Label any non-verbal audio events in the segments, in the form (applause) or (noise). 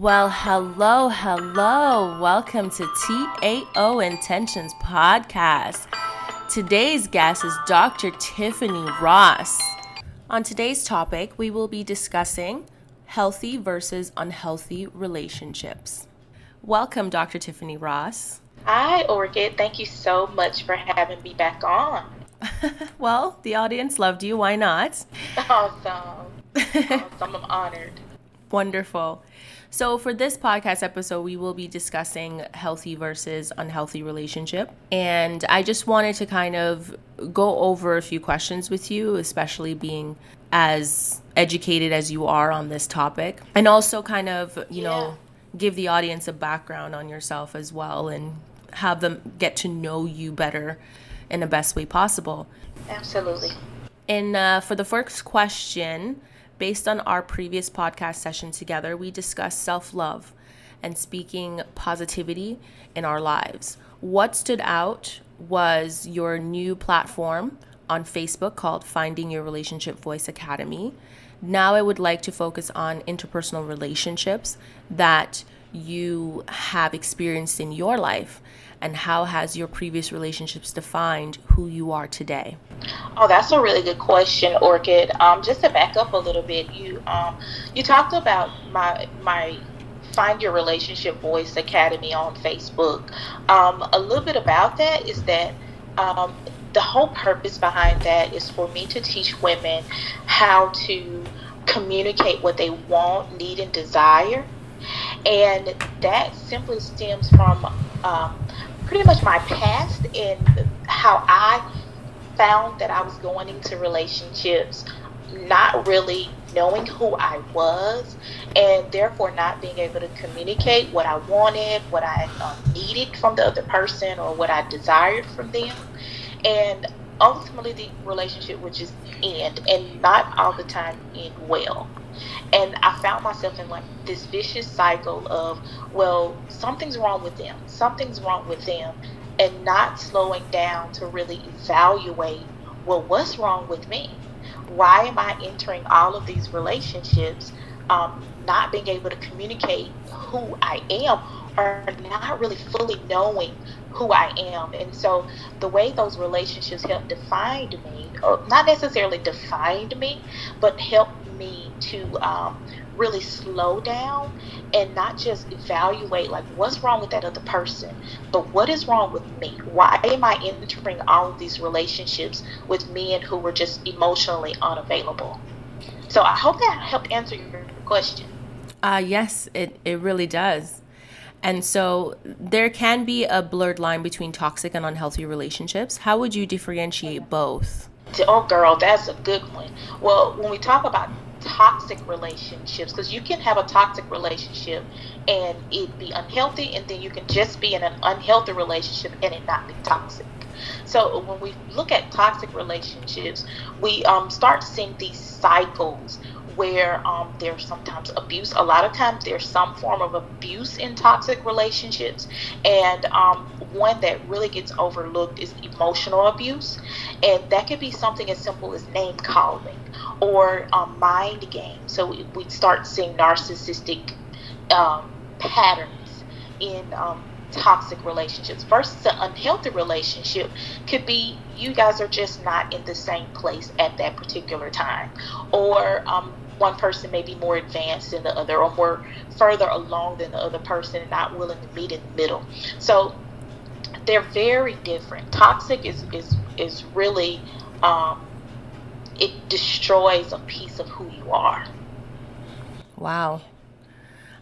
Well, hello, hello. Welcome to TAO Intentions Podcast. Today's guest is Dr. Tiffany Ross. On today's topic, we will be discussing healthy versus unhealthy relationships. Welcome, Dr. Tiffany Ross. Hi, Orchid. Thank you so much for having me back on. (laughs) well, the audience loved you. Why not? (laughs) Awesome. (laughs) awesome. I'm honored. Wonderful. So, for this podcast episode, we will be discussing healthy versus unhealthy relationship. And I just wanted to kind of go over a few questions with you, especially being as educated as you are on this topic. And also, kind of, you yeah. know, give the audience a background on yourself as well and have them get to know you better in the best way possible. Absolutely. And uh, for the first question, Based on our previous podcast session together, we discussed self love and speaking positivity in our lives. What stood out was your new platform on Facebook called Finding Your Relationship Voice Academy. Now, I would like to focus on interpersonal relationships that you have experienced in your life and how has your previous relationships defined who you are today? Oh, that's a really good question, Orchid. Um, just to back up a little bit, you um, you talked about my my Find Your Relationship Voice Academy on Facebook. Um, a little bit about that is that um, the whole purpose behind that is for me to teach women how to communicate what they want, need, and desire. And that simply stems from um, pretty much my past and how I found that I was going into relationships not really knowing who I was and therefore not being able to communicate what I wanted, what I uh, needed from the other person, or what I desired from them. And ultimately, the relationship would just end and not all the time end well. And I found myself in like this vicious cycle of, well, something's wrong with them, something's wrong with them, and not slowing down to really evaluate, well, what's wrong with me? Why am I entering all of these relationships, um, not being able to communicate who I am, or not really fully knowing who I am? And so the way those relationships helped define me, or not necessarily defined me, but helped me to um, really slow down and not just evaluate like what's wrong with that other person, but what is wrong with me? Why am I entering all of these relationships with men who were just emotionally unavailable? So I hope that helped answer your question. Uh, yes, it, it really does. And so there can be a blurred line between toxic and unhealthy relationships. How would you differentiate both? Oh, girl, that's a good one. Well, when we talk about toxic relationships because you can have a toxic relationship and it be unhealthy and then you can just be in an unhealthy relationship and it not be toxic so when we look at toxic relationships we um, start seeing these cycles where um, there's sometimes abuse. A lot of times there's some form of abuse in toxic relationships, and um, one that really gets overlooked is emotional abuse, and that could be something as simple as name calling or um, mind game. So we, start seeing narcissistic um, patterns in um, toxic relationships versus an unhealthy relationship could be you guys are just not in the same place at that particular time or um, one person may be more advanced than the other or more further along than the other person and not willing to meet in the middle. So they're very different. Toxic is is is really um, it destroys a piece of who you are. Wow.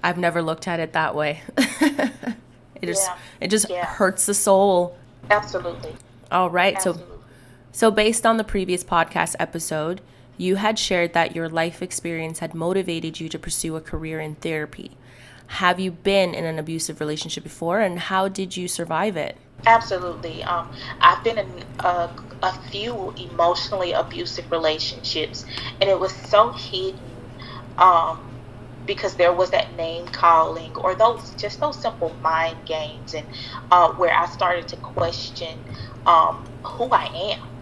I've never looked at it that way. (laughs) It just yeah. it just yeah. hurts the soul. Absolutely. All right. Absolutely. so so based on the previous podcast episode you had shared that your life experience had motivated you to pursue a career in therapy. Have you been in an abusive relationship before and how did you survive it? Absolutely. Um, I've been in a, a few emotionally abusive relationships and it was so hidden um, because there was that name calling or those just those simple mind games and uh, where I started to question um, who I am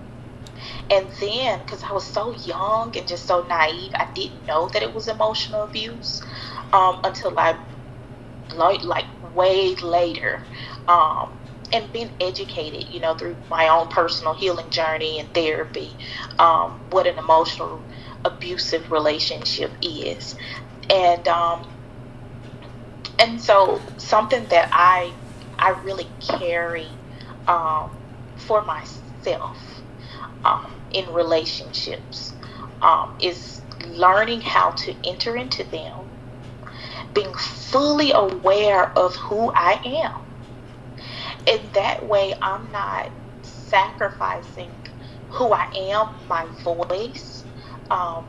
and then, because I was so young and just so naive, I didn't know that it was emotional abuse um, until I like way later. Um, and being educated, you know, through my own personal healing journey and therapy, um, what an emotional abusive relationship is, and um, and so something that I I really carry um, for myself um, in relationships um, is learning how to enter into them, being fully aware of who I am in that way, I'm not sacrificing who I am, my voice, um,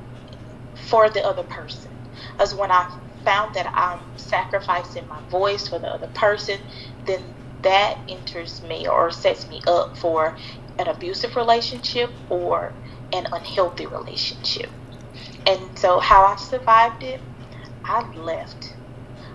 for the other person. As when I found that I'm sacrificing my voice for the other person, then that enters me or sets me up for an abusive relationship or an unhealthy relationship. And so, how I survived it, I left.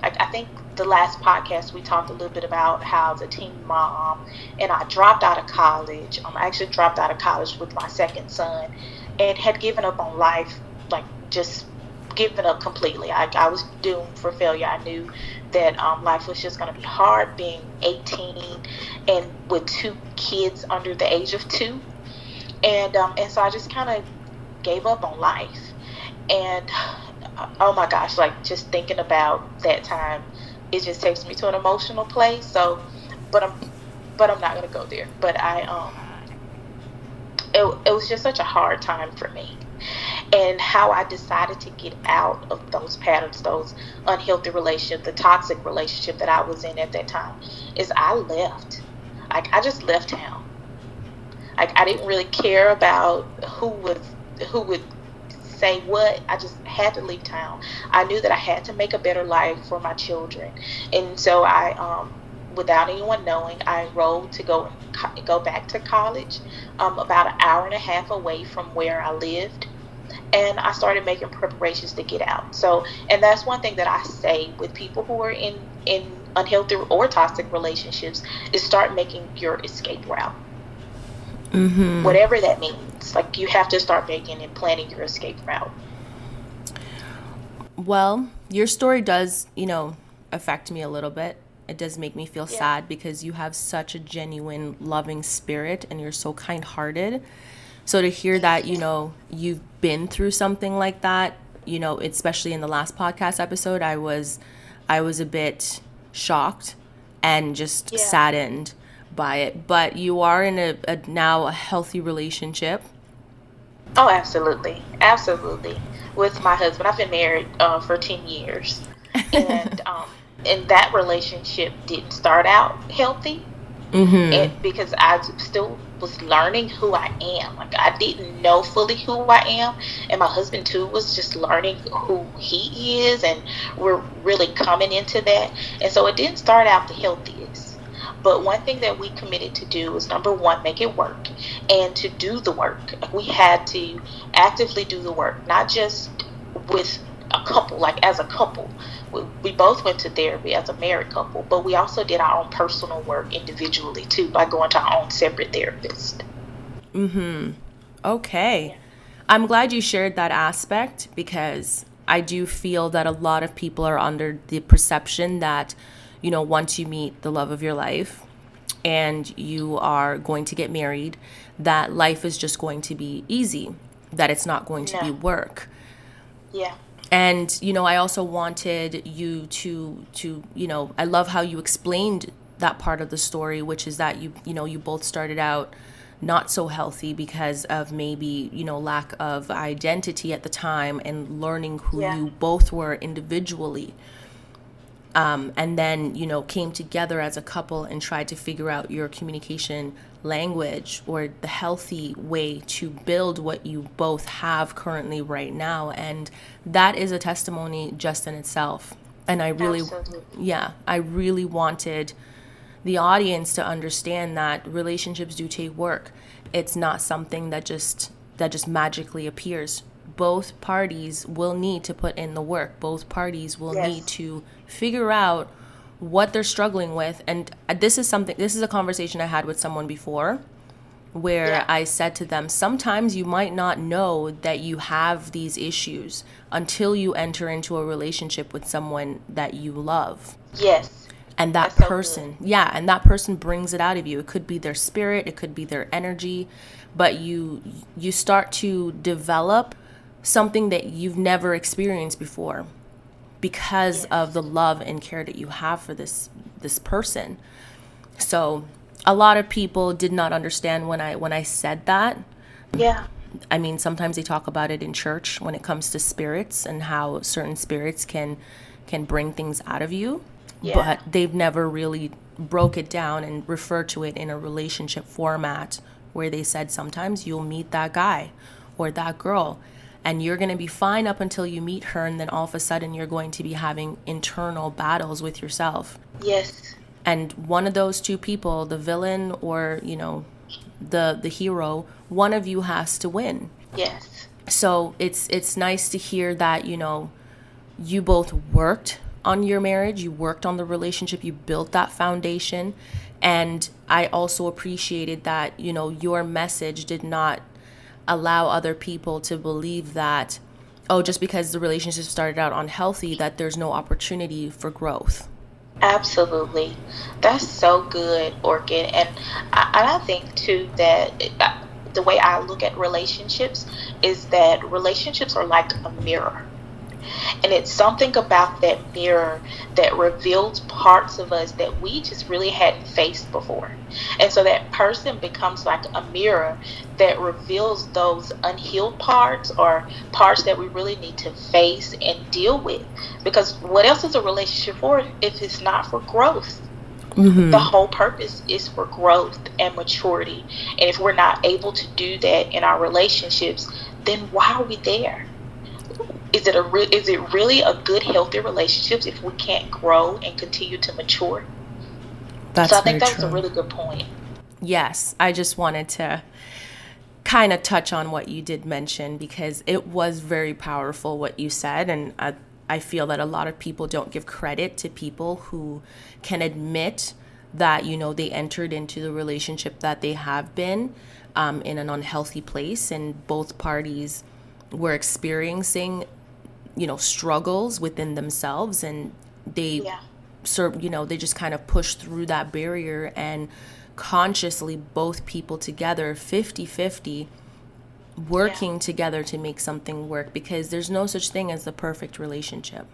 I, I think the last podcast, we talked a little bit about how the teen mom, and I dropped out of college. Um, I actually dropped out of college with my second son, and had given up on life, like just given up completely. I, I was doomed for failure. I knew that um, life was just going to be hard being 18 and with two kids under the age of two. And, um, and so I just kind of gave up on life. And oh my gosh, like just thinking about that time it just takes me to an emotional place. So, but I'm, but I'm not gonna go there. But I, um, it, it was just such a hard time for me. And how I decided to get out of those patterns, those unhealthy relationships, the toxic relationship that I was in at that time, is I left. Like I just left town. Like I didn't really care about who was who would say what. I just had to leave town. I knew that I had to make a better life for my children, and so I, um, without anyone knowing, I enrolled to go go back to college, um, about an hour and a half away from where I lived and I started making preparations to get out. So, and that's one thing that I say with people who are in in unhealthy or toxic relationships is start making your escape route. Mm-hmm. Whatever that means. Like you have to start making and planning your escape route. Well, your story does, you know, affect me a little bit. It does make me feel yeah. sad because you have such a genuine, loving spirit and you're so kind hearted. So to hear that, you know, you've been through something like that, you know, especially in the last podcast episode, I was I was a bit shocked and just yeah. saddened by it, but you are in a, a now a healthy relationship. Oh, absolutely, absolutely. With my husband, I've been married uh, for ten years, (laughs) and um, and that relationship didn't start out healthy, mm-hmm. and because I still was learning who I am. Like I didn't know fully who I am, and my husband too was just learning who he is, and we're really coming into that. And so it didn't start out the healthiest but one thing that we committed to do was number one, make it work and to do the work. We had to actively do the work, not just with a couple, like as a couple. We, both went to therapy as a married couple, but we also did our own personal work individually too by going to our own separate therapist. Hmm. Okay. I'm glad you shared that aspect because I do feel that a lot of people are under the perception that you know, once you meet the love of your life and you are going to get married, that life is just going to be easy, that it's not going to no. be work. Yeah. And you know, I also wanted you to to, you know, I love how you explained that part of the story, which is that you you know, you both started out not so healthy because of maybe you know lack of identity at the time and learning who yeah. you both were individually um, and then you know came together as a couple and tried to figure out your communication language or the healthy way to build what you both have currently right now and that is a testimony just in itself and i really Absolutely. yeah i really wanted the audience to understand that relationships do take work it's not something that just that just magically appears both parties will need to put in the work. Both parties will yes. need to figure out what they're struggling with. And uh, this is something, this is a conversation I had with someone before where Yeah. I said to them, sometimes you might not know that you have these issues until you enter into a relationship with someone that you love. Yes. And that That's so person, yeah, and that person brings it out of you. It could be their spirit, it could be their energy, but you you start to develop something that you've never experienced before because of the love and care that you have for this this person. So, a lot of people did not understand when I when I said that. Yeah. I mean, sometimes they talk about it in church when it comes to spirits and how certain spirits can can bring things out of you, Yeah. but they've never really broke it down and referred to it in a relationship format where they said sometimes you'll meet that guy or that girl and you're going to be fine up until you meet her and then all of a sudden you're going to be having internal battles with yourself Yes. and one of those two people the villain or you know the the hero one of you has to win Yes. so it's it's nice to hear that you know you both worked on your marriage you worked on the relationship you built that foundation and i also appreciated that you know your message did not allow other people to believe that oh just because the relationship started out unhealthy that there's no opportunity for growth Absolutely. That's so good, Orchid. And I, I think, too, that it- uh, the way I look at relationships is that relationships are like a mirror. And it's something about that mirror that reveals parts of us that we just really hadn't faced before. And so that person becomes like a mirror that reveals those unhealed parts or parts that we really need to face and deal with. Because what else is a relationship for if it's not for growth? Mm-hmm. The whole purpose is for growth and maturity. And if we're not able to do that in our relationships, then why are we there? Is it a re- is it really a good healthy relationships if we can't grow and continue to mature? that's so I think that's true. a really good point. Yes, I just wanted to kind of touch on what you did mention because it was very powerful what you said. And I, I feel that a lot of people don't give credit to people who can admit that, you know, they entered into the relationship that they have been um, in an unhealthy place and both parties were experiencing, you know, struggles within themselves and they Yeah. you know they just kind of push through that barrier and consciously both people together 50-50 working together to make something work because there's no such thing as the perfect relationship.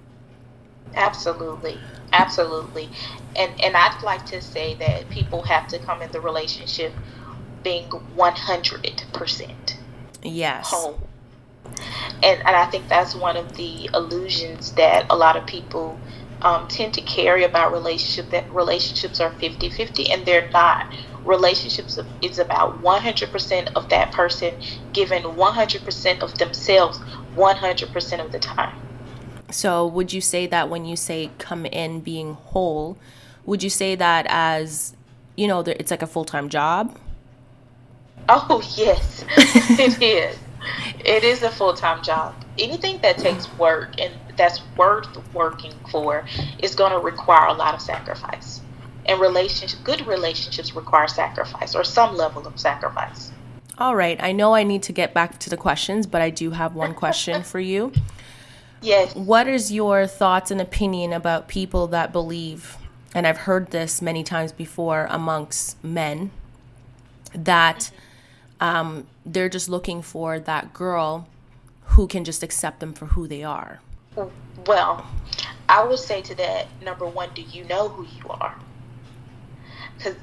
Absolutely, absolutely, and and I'd like to say that people have to come in the relationship being one hundred percent yes. whole, and and I think that's one of the illusions that a lot of people um, tend to carry about relationship that relationships are 50-50 and they're not. Relationships is about one hundred percent of that person giving one hundred percent of themselves one hundred percent of the time. so would you say that when you say come in being whole would you say that as you know it's like a full-time job Oh (laughs) yes, it is. It is a full time job. Anything that takes work and that's worth working for is going to require a lot of sacrifice. And relationship, good relationships require sacrifice or some level of sacrifice. all right i know i need to get back to the questions but i do have one question for you Yes. What is your thoughts and opinion about people that believe, and I've heard this many times before amongst men, that mm-hmm. Um, they're just looking for that girl who can just accept them for who they are? Well, I would say to that number one, do you know who you are? Because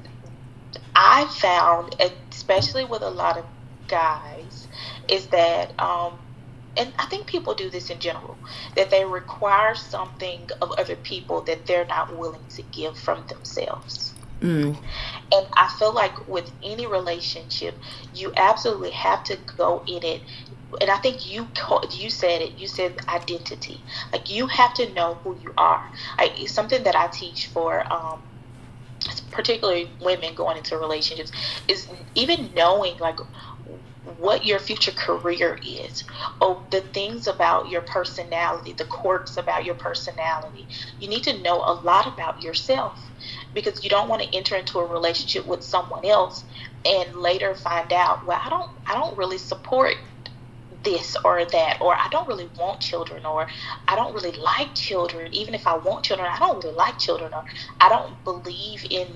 I found, especially with a lot of guys, is that, um, and I think people do this in general, that they require something of other people that they're not willing to give from themselves. Mm, And I feel like with any relationship, you absolutely have to go in it. And I think you you said it. You said identity. Like you have to know who you are. It's something that I teach for, um, particularly women going into relationships, is even knowing like what your future career is, or the things about your personality, the quirks about your personality. You need to know a lot about yourself because you don't want to enter into a relationship with someone else and later find out, well, I don't I don't really support this or that or I don't really want children or I don't really like children. Even if I want children I don't really like children or I don't believe in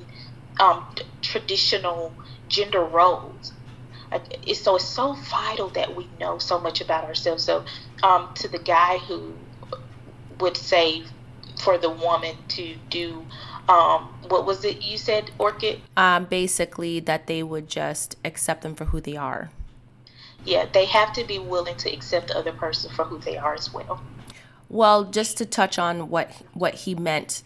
um, traditional gender roles it's, so it's so vital that we know so much about ourselves. So um, to the guy who would say for the woman to do um, what was it you said orchid? Um, basically that they would just accept them for who they are. Yeah, they have to be willing to accept the other person for who they are as well. Well, just to touch on what what he meant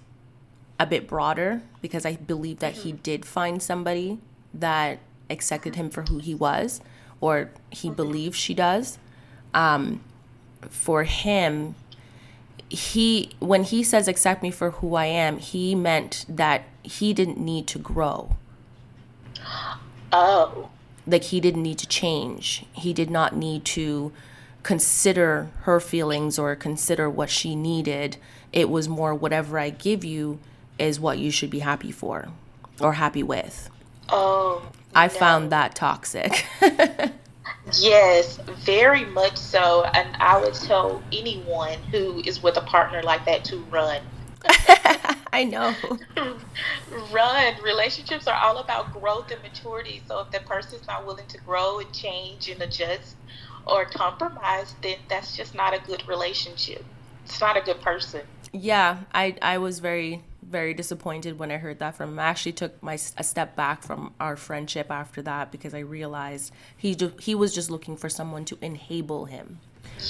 a bit broader, because I believe that he did find somebody that accepted him for who he was, or he believes she does. Um, for him, he when he says accept me for who I am, he meant that he didn't need to grow. Oh like he didn't need to change. He did not need to consider her feelings or consider what she needed. It was more whatever I give you is what you should be happy for or happy with. Oh. I no. found that toxic. (laughs) yes, very much so. And I would tell anyone who is with a partner like that to run. (laughs) I know. (laughs) Run. Relationships are all about growth and maturity. So if the person's not willing to grow and change and adjust or compromise, then that's just not a good relationship. It's not a good person. Yeah, I I was very very disappointed when I heard that from him. I actually took my a step back from our friendship after that because I realized he he was just looking for someone to enable him.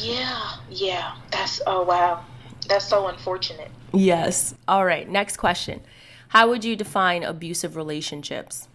Yeah, yeah. That's oh wow. That's so unfortunate. Yes. All right. Next question. How would you define abusive relationships?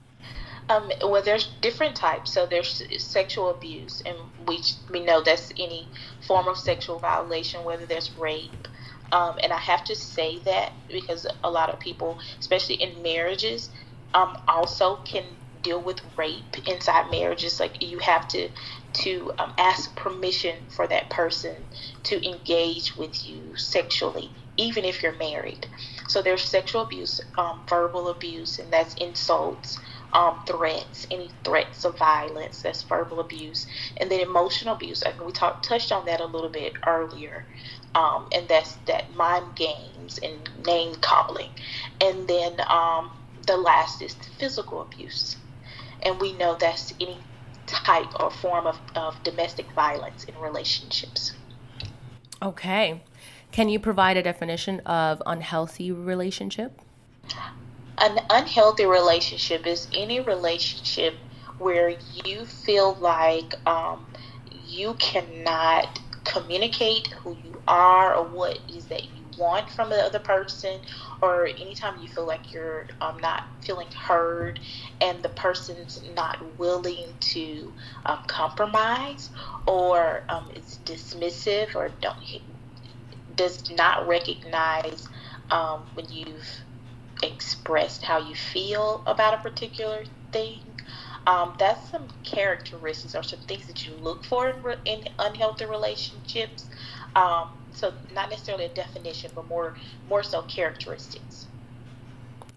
Um, well, there's different types. So there's sexual abuse, and we we know that's any form of sexual violation, whether there's rape. Um, and I have to say that because a lot of people, especially in marriages, um, also can deal with rape inside marriages. Like you have to to um, ask permission for that person to engage with you sexually, even if you're married. So there's sexual abuse, um, verbal abuse, and that's insults, um, threats, any threats of violence, that's verbal abuse, and then emotional abuse. I mean, we talked touched on that a little bit earlier, um, and that's that mind games and name calling, and then um, the last is physical abuse and we know that's any type or form of, of domestic violence in relationships. Okay. Can you provide a definition of unhealthy relationship? An unhealthy relationship is any relationship where you feel like um, you cannot communicate who you are or what is that you want from the other person or anytime you feel like you're um, not feeling heard and the person's not willing to um, compromise or um, is dismissive or don't does not recognize um, when you've expressed how you feel about a particular thing um, that's some characteristics or some things that you look for in, re- in unhealthy relationships um, so not necessarily a definition, but more more so characteristics.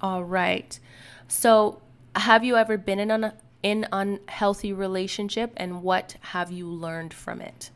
All right. So have you ever been in an in unhealthy relationship, and what have you learned from it?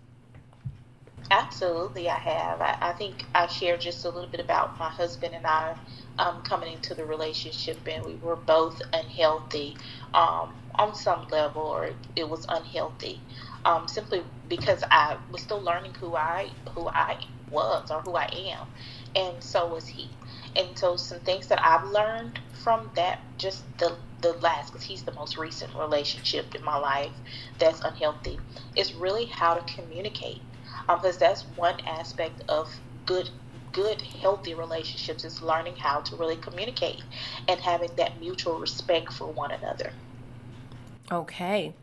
Absolutely, I have. I, I think I shared just a little bit about my husband and I um, coming into the relationship, and we were both unhealthy um, on some level, or it was unhealthy um, simply because I was still learning who I who I was or who I am, and so was he. And so some things that I've learned from that, just the the last, because he's the most recent relationship in my life that's unhealthy, is really how to communicate. Because um, that's one aspect of good good healthy relationships is learning how to really communicate and having that mutual respect for one another. Okay.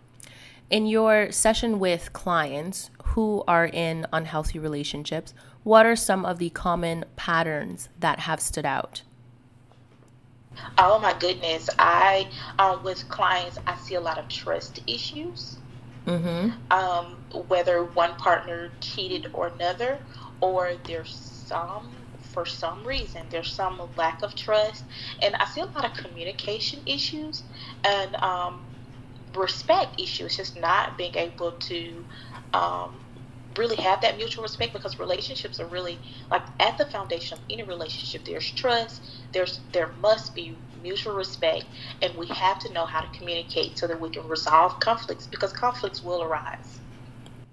In your session with clients who are in unhealthy relationships, what are some of the common patterns that have stood out? Oh my goodness. I, um, with clients, I see a lot of trust issues. Mm-hmm. Um, whether one partner cheated or another, or there's some for some reason there's some lack of trust and i see a lot of communication issues and um, respect issues just not being able to um, really have that mutual respect because relationships are really like at the foundation of any relationship. There's trust. There's there must be mutual respect and we have to know how to communicate so that we can resolve conflicts because conflicts will arise.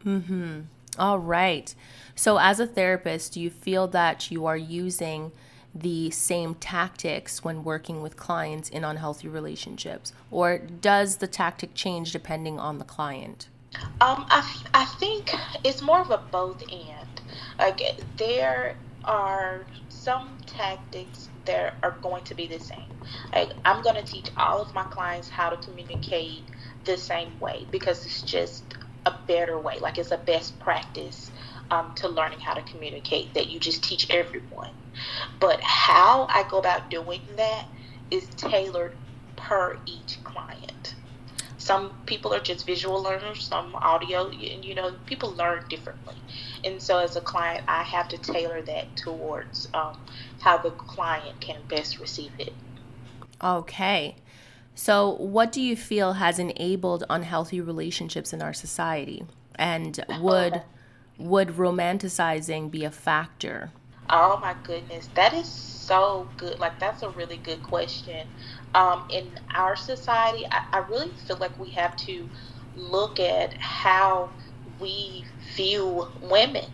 Mhm all right. So as a therapist do you feel that you are using the same tactics when working with clients in unhealthy relationships or does the tactic change depending on the client um, I, I think it's more of a both and. Like there are some tactics that are going to be the same. Like I'm going to teach all of my clients how to communicate the same way because it's just a better way. Like it's a best practice um, to learning how to communicate that you just teach everyone. But how I go about doing that is tailored per each client some people are just visual learners, some audio, and you know, people learn differently. And so, as a client, I have to tailor that towards um, how the client can best receive it. Okay. So, what do you feel has enabled unhealthy relationships in our society? And would would romanticizing be a factor? Oh my goodness, that is so good. Like that's a really good question um, in our society, I, I really feel like we have to look at how we view women.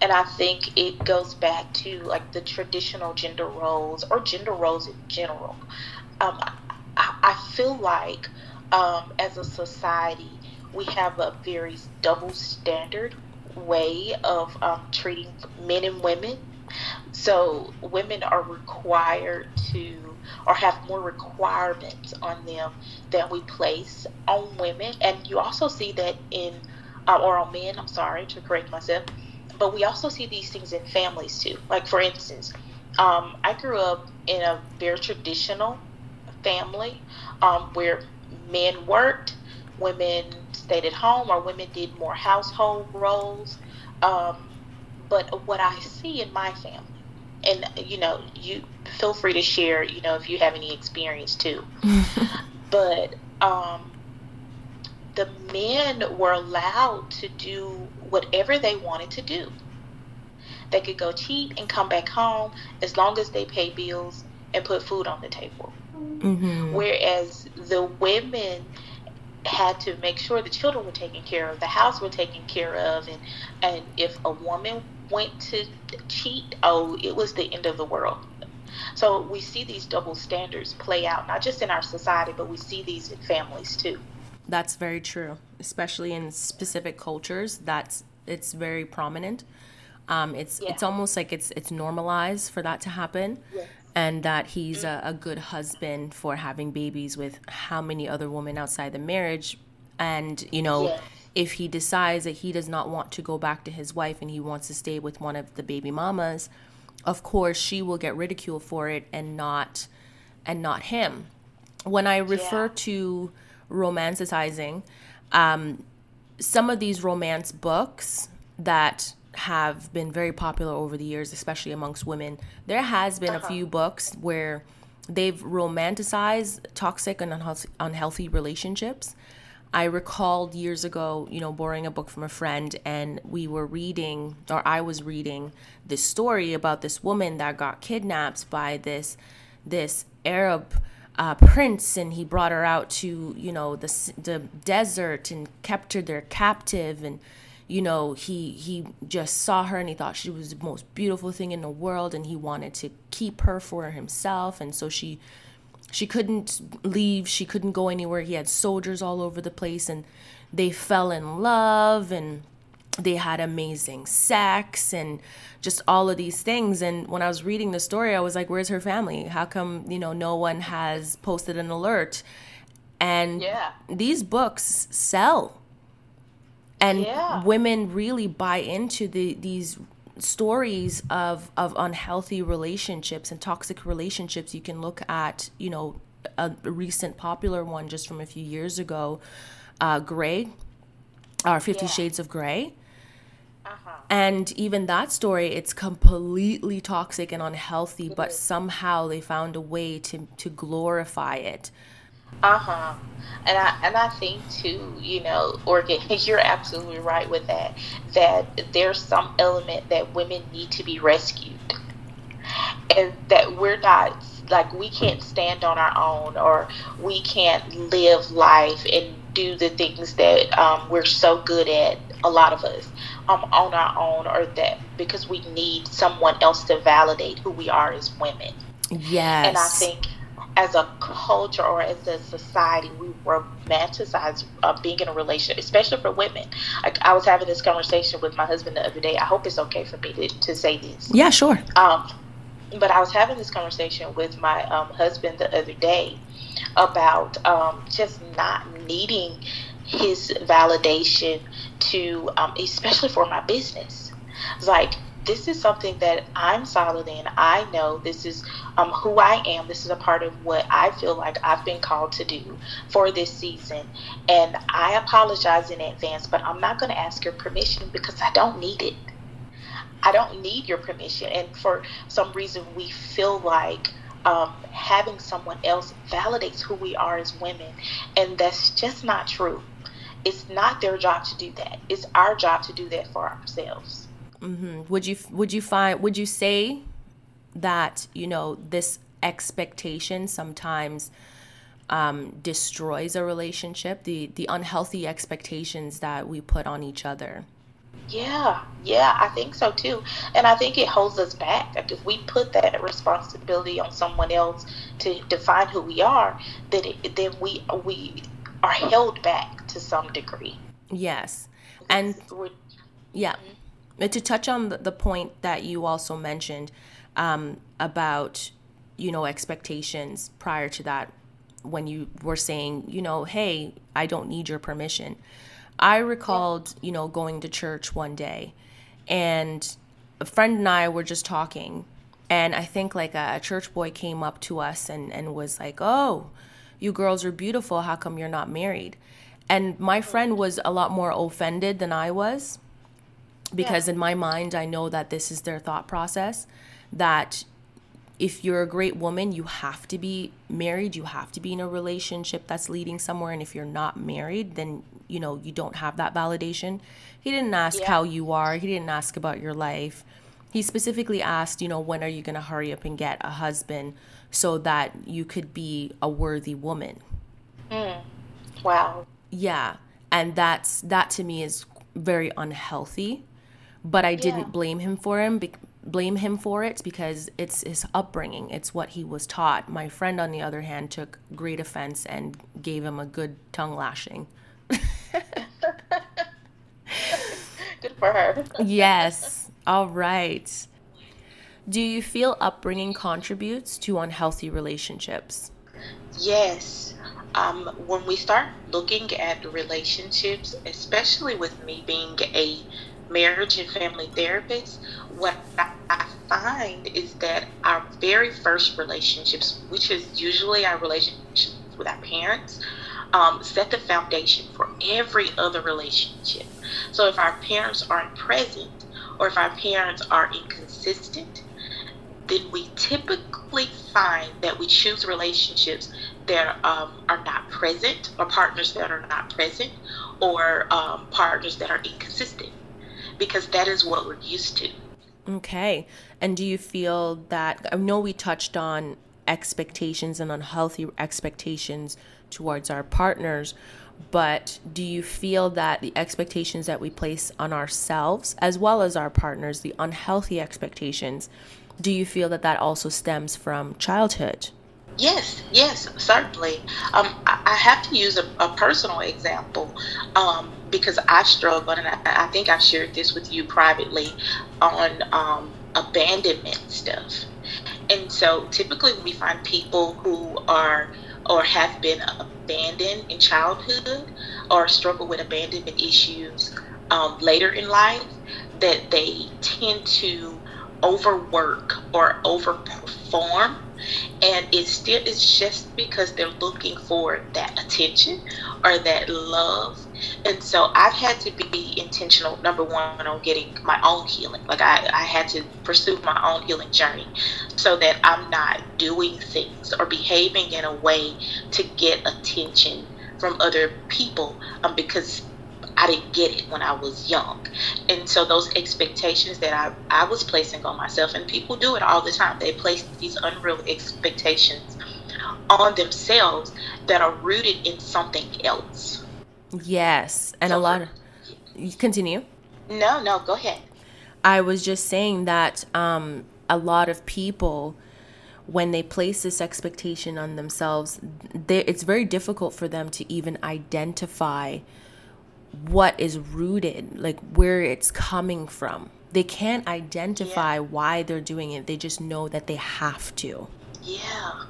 And I think it goes back to like the traditional gender roles or gender roles in general. Um, I, I, feel like um, as a society, we have a very double standard way of um, treating men and women. So women are required to or have more requirements on them than we place on women. And you also see that in, uh, or on men, I'm sorry to correct myself, but we also see these things in families too. Like, for instance, um, I grew up in a very traditional family um, where men worked, women stayed at home, or women did more household roles. Um, but what I see in my family and you know you feel free to share you know if you have any experience too (laughs) but um the men were allowed to do whatever they wanted to do they could go cheat and come back home as long as they pay bills and put food on the table mm-hmm. whereas the women had to make sure the children were taken care of, the house were taken care of, and and if a woman went to cheat, oh, it was the end of the world. So we see these double standards play out, not just in our society, but we see these in families too. That's very true, especially in specific cultures. That's it's very prominent. Um, it's yeah. it's almost like it's it's normalized for that to happen, yes. And that he's a, a good husband for having babies with how many other women outside the marriage, and you know. Yes if he decides that he does not want to go back to his wife and he wants to stay with one of the baby mamas, of course she will get ridiculed for it and not and not him. When I refer yeah. to romanticizing, um, some of these romance books that have been very popular over the years, especially amongst women, there has been uh-huh. a few books where they've romanticized toxic and unhealthy, unhealthy relationships I recalled years ago, you know, borrowing a book from a friend, and we were reading, or I was reading, this story about this woman that got kidnapped by this this Arab uh, prince, and he brought her out to, you know, the the desert and kept her there captive, and you know, he he just saw her and he thought she was the most beautiful thing in the world, and he wanted to keep her for himself, and so she she couldn't leave, she couldn't go anywhere. He had soldiers all over the place and they fell in love and they had amazing sex and just all of these things. And when i was reading the story i was like where's her family? How come you know no one has posted an alert? And yeah. these books sell and yeah. women really buy into the these stories of of unhealthy relationships and toxic relationships you can look at you know a recent popular one just from a few years ago uh, Grey or Fifty yeah. Shades of Grey. Uh-huh. And even that story, it's completely toxic and unhealthy, but somehow they found a way to, to glorify it. Uh huh. And I and I think too, you know, Orchid, (laughs) you're absolutely right with that. That there's some element that women need to be rescued, and that we're not like we can't stand on our own, or we can't live life and do the things that um, we're so good at. A lot of us um, on our own, or that because we need someone else to validate who we are as women. Yes. And I think as a culture or as a society, we romanticize uh, being in a relationship, especially for women. Like I was having this conversation with my husband the other day. I hope it's okay for me to, to say this. Yeah, sure. Um, but I was having this conversation with my um, husband the other day about um, just not needing his validation to, um, especially for my business. Like this is something that I'm solid in. I know this is um, who I am. This is a part of what I feel like I've been called to do for this season. And I apologize in advance, but I'm not going to ask your permission because I don't need it. I don't need your permission. And for some reason, we feel like um, having someone else validates who we are as women. And that's just not true. It's not their job to do that, it's our job to do that for ourselves. Mm-hmm. Would you would you find would you say that you know this expectation sometimes um, destroys a relationship? The the unhealthy expectations that we put on each other. Yeah, yeah, I think so too. And I think it holds us back. Like if we put that responsibility on someone else to define who we are, then it, then we we are held back to some degree. Yes, and yeah. To touch on the, the point that you also mentioned um, about you know expectations prior to that when you were saying you know hey i don't need your permission. I recalled you know going to church one day and a friend and i were just talking and i think like a, a church boy came up to us and, and was like oh you girls are beautiful. How come you're not married? And my friend was a lot more offended than i was because yeah. in my mind i know that this is their thought process that if you're a great woman you have to be married you have to be in a relationship that's leading somewhere and if you're not married then you know you don't have that validation. He didn't ask yeah. how you are. He didn't ask about your life. He specifically asked you know when are you going to hurry up and get a husband so that you could be a worthy woman. Mm. wow. Yeah. And that's that to me is very unhealthy but I didn't yeah. blame him for him. Be- blame him for it because it's his upbringing. It's what he was taught. My friend, on the other hand, took great offense and gave him a good tongue lashing. (laughs) good for her. yes. All right. Do you feel upbringing contributes to unhealthy relationships? Yes. Um, when we start looking at relationships, especially with me being a marriage and family therapist, what I find is that our very first relationships, which is usually our relationships with our parents, um, set the foundation for every other relationship. So if our parents aren't present or if our parents are inconsistent, then we typically find that we choose relationships that um, are not present or partners that are not present or um, partners that are inconsistent because that is what we're used to. Okay. And do you feel that I know we touched on expectations and unhealthy expectations towards our partners, but do you feel that the expectations that we place on ourselves as well as our partners, the unhealthy expectations, do you feel that that also stems from childhood? Yes, yes, certainly. Um, I, I, have to use a, a personal example. Um, because I've struggled, and I, I, think I've shared this with you privately on um, abandonment stuff. And so typically we find people who are or have been abandoned in childhood or struggle with abandonment issues um, later in life that they tend to overwork or overperform and it's still it's just because they're looking for that attention or that love And so I've had to be intentional, number one, on getting my own healing. Like I, I had to pursue my own healing journey so that I'm not doing things or behaving in a way to get attention from other people um, because I didn't get it when I was young. And so those expectations that I, I was placing on myself, and people do it all the time, they place these unreal expectations on themselves that are rooted in something else. Yes. And so a lot of. Continue. No, no, go ahead. I was just saying that um, a lot of people when they place this expectation on themselves, they, it's very difficult for them to even identify what is rooted, like where it's coming from. They can't identify yeah. why they're doing it. They just know that they have to. Yeah.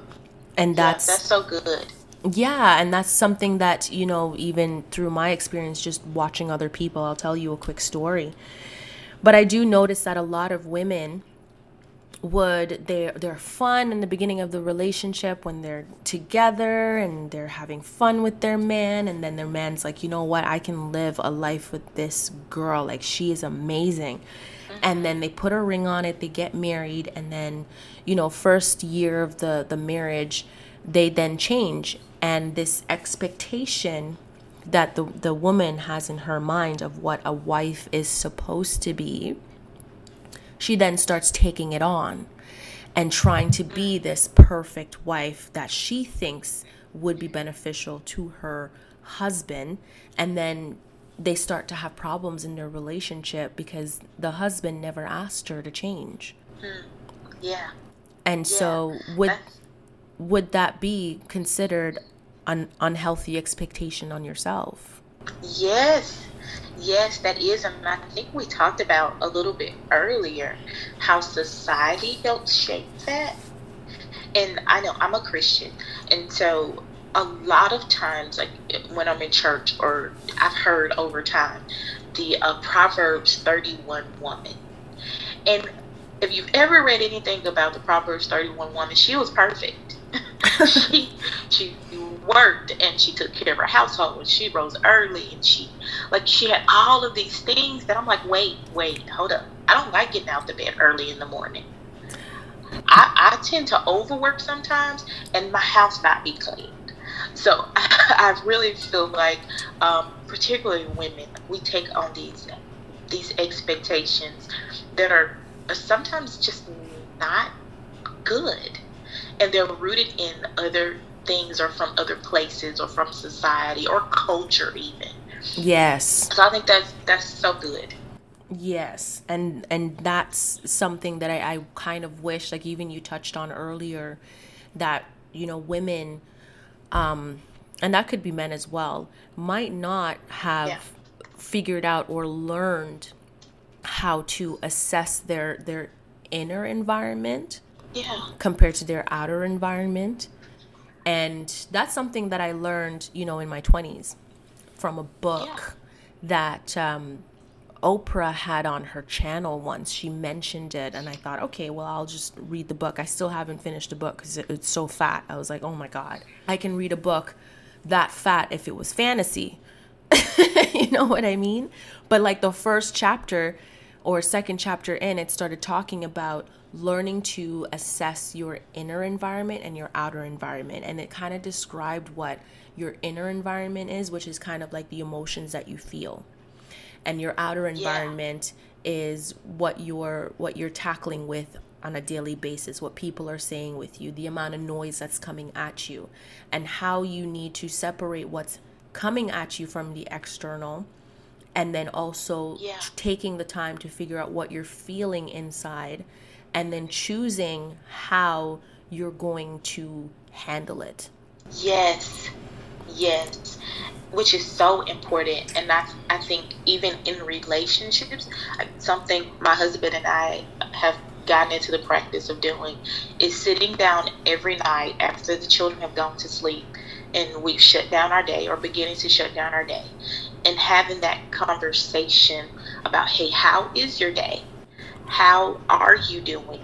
And that's yeah, that's so good. Yeah, and that's something that, you know, even through my experience just watching other people, I'll tell you a quick story. But I do notice that a lot of women would they they're fun in the beginning of the relationship when they're together and they're having fun with their man and then their man's like you know what? I can live a life with this girl. Like she is amazing. And then they put a ring on it they get married and then you know first year of the the marriage they then change. And this expectation that the the woman has in her mind of what a wife is supposed to be she then starts taking it on and trying to be this perfect wife that she thinks would be beneficial to her husband. And then they start to have problems in their relationship because the husband never asked her to change. Mm. Yeah. And yeah. so would That's... would that be considered an unhealthy expectation on yourself? Yes. Yes, that is, and I think we talked about a little bit earlier how society helps shape that. And I know I'm a Christian, and so a lot of times, like when I'm in church, or I've heard over time, the uh, Proverbs 31 woman. And if you've ever read anything about the Proverbs 31 woman, she was perfect. (laughs) she she worked and she took care of her household and she rose early and she like she had all of these things that I'm like, wait, wait, hold up. I don't like getting out the bed early in the morning. I, I tend to overwork sometimes and my house not be cleaned. So I, (laughs) I really feel like, um, particularly women, we take on these these expectations that are sometimes just not good, and they're rooted in other things or from other places or from society or culture even. Yes. So I think that's that's so good. Yes, and and that's something that I, I kind of wish, like even you touched on earlier, that you know women, um, and that could be men as well, might not have yeah. figured out or learned how to assess their their inner environment yeah. compared to their outer environment and that's something that I learned, you know, in my 20s from a book yeah. that um, Oprah had on her channel once. She mentioned it, and I thought, okay, well, I'll just read the book. I still haven't finished the book because it, it's so fat. I was like, oh my God, I can read a book that fat if it was fantasy. (laughs) you know what I mean? But like the first chapter or second chapter in, it started talking about learning to assess your inner environment and your outer environment. And it kind of described what your inner environment is, which is kind of like the emotions that you feel. And your outer environment yeah. is what you're what you're tackling with on a daily basis, what people are saying with you, the amount of noise that's coming at you, and how you need to separate what's coming at you from the external and then also yeah. taking the time to figure out what you're feeling inside and then choosing how you're going to handle it. Yes, yes, which is so important. And that's, I think, even in relationships, something my husband and I have gotten into the practice of doing is sitting down every night after the children have gone to sleep and we've shut down our day or beginning to shut down our day and having that conversation about, hey, how is your day? How are you doing?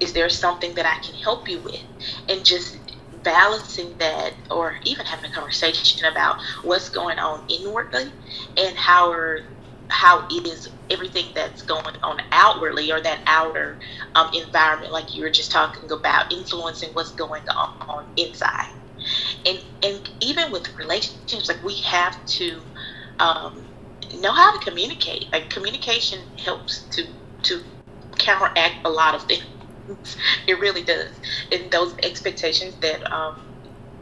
Is there something that I can help you with? And just balancing that or even having a conversation about what's going on inwardly and how are how it is everything that's going on outwardly or that outer um, environment like you were just talking about influencing what's going on, on inside and and even with relationships like we have to um, know how to communicate like communication helps to to counteract a lot of things. It really does. And those expectations that um,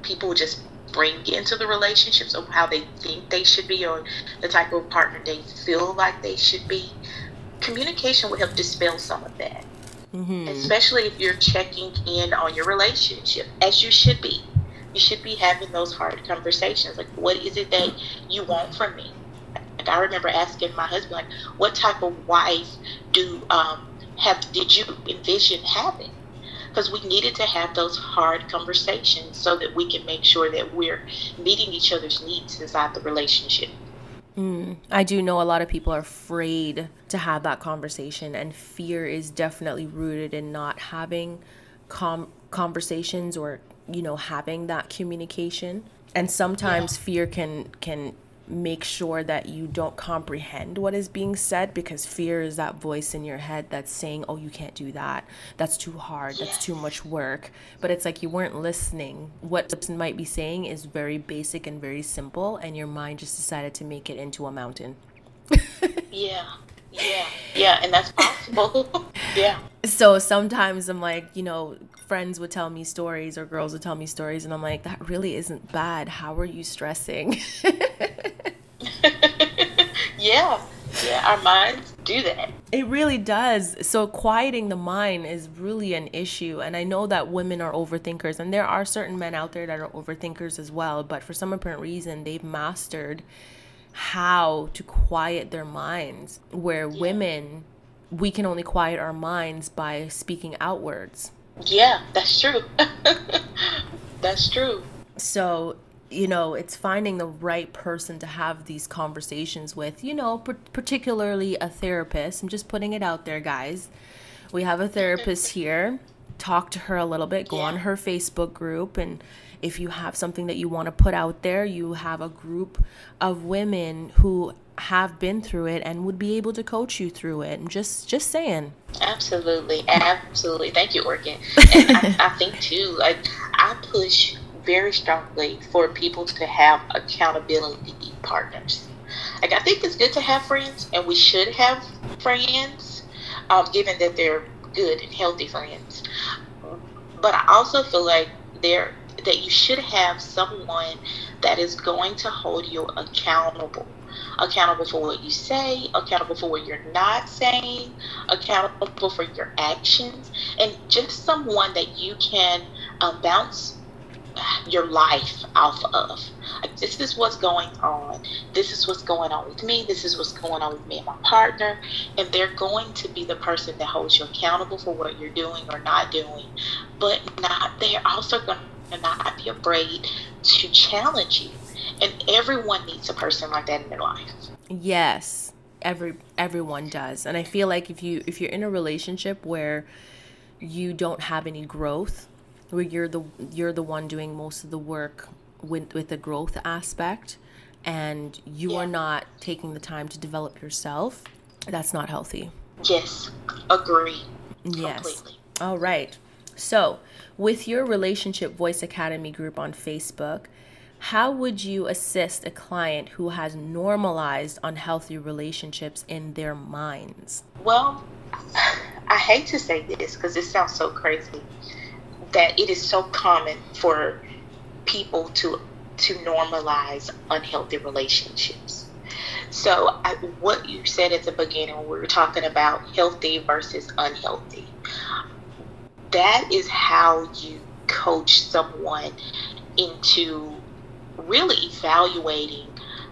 people just bring into the relationships of how they think they should be or the type of partner they feel like they should be communication would help dispel some of that. Mm-hmm. especially if you're checking in on your relationship as you should be. You should be having those hard conversations like what is it that you want from me? Like i remember asking my husband like what type of wife do um have did you envision having because we needed to have those hard conversations so that we can make sure that we're meeting each other's needs inside the relationship. Mm, I do know a lot of people are afraid to have that conversation, and fear is definitely rooted in not having com- conversations or you know having that communication. And sometimes yeah. fear can can make sure that you don't comprehend what is being said because fear is that voice in your head that's saying, oh, you can't do that. That's too hard. That's too much work. But it's like you weren't listening. What the person might be saying is very basic and very simple, and your mind just decided to make it into a mountain. (laughs) yeah. Yeah. Yeah. And that's possible. (laughs) yeah. So sometimes I'm like, you know, friends would tell me stories or girls would tell me stories, and I'm like, that really isn't bad. How are you stressing? (laughs) (laughs) yeah. Yeah, our minds do that. It really does. So, quieting the mind is really an issue. And I know that women are overthinkers, and there are certain men out there that are overthinkers as well. But for some apparent reason, they've mastered how to quiet their minds, where yeah. women, we can only quiet our minds by speaking outwards. Yeah, that's true. (laughs) that's true. So, you know, it's finding the right person to have these conversations with, you know, particularly a therapist. I'm just putting it out there, guys. We have a therapist here. Talk to her a little bit, go yeah. on her Facebook group and if you have something that you want to put out there, you have a group of women who have been through it and would be able to coach you through it. And just just saying. Absolutely, absolutely. Thank you, Orchid. (laughs) And I, I think too, like I push very strongly for people to have accountability partners. Like I think it's good to have friends, and we should have friends, um, given that they're good and healthy friends. But I also feel like there that you should have someone that is going to hold you accountable accountable for what you say, accountable for what you're not saying, accountable for your actions, and just someone that you can um, bounce your life off of. This is what's going on. This is what's going on with me. This is what's going on with me and my partner. And they're going to be the person that holds you accountable for what you're doing or not doing. But not they're also going to not be afraid to challenge you. And everyone needs a person like that in their life. Yes every everyone does. And i feel like if you if you're in a relationship where you don't have any growth where you're the you're the one doing most of the work with with the growth aspect and you yeah. are not taking the time to develop yourself that's not healthy. Yes agree yes. completely. all right. So with your relationship voice academy group on facebook how would you assist a client who has normalized unhealthy relationships in their minds? Well, I hate to say this because it sounds so crazy that it is so common for people to to normalize unhealthy relationships. So, I, what you said at the beginning, we were talking about healthy versus unhealthy. That is how you coach someone into really evaluating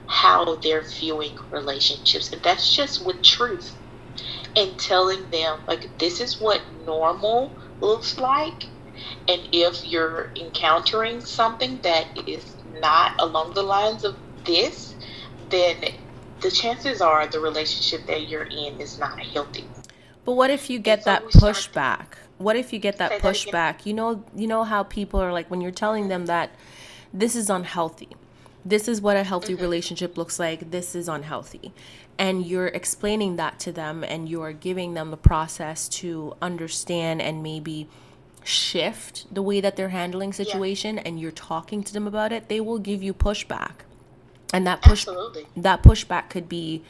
how they're viewing relationships. And that's just with truth and telling them, like, this is what normal looks like. And if you're encountering something that is not along the lines of this, then the chances are the relationship that you're in is not healthy. But what if you get that pushback? What if you get that pushback? You know, you know how people are like when you're telling them that this is unhealthy. This is what a healthy mm-hmm. relationship looks like. This is unhealthy. And you're explaining that to them and you're giving them the process to understand and maybe shift the way that they're handling situation yeah. and you're talking to them about it, they will give you pushback. And that push Absolutely. that pushback could be,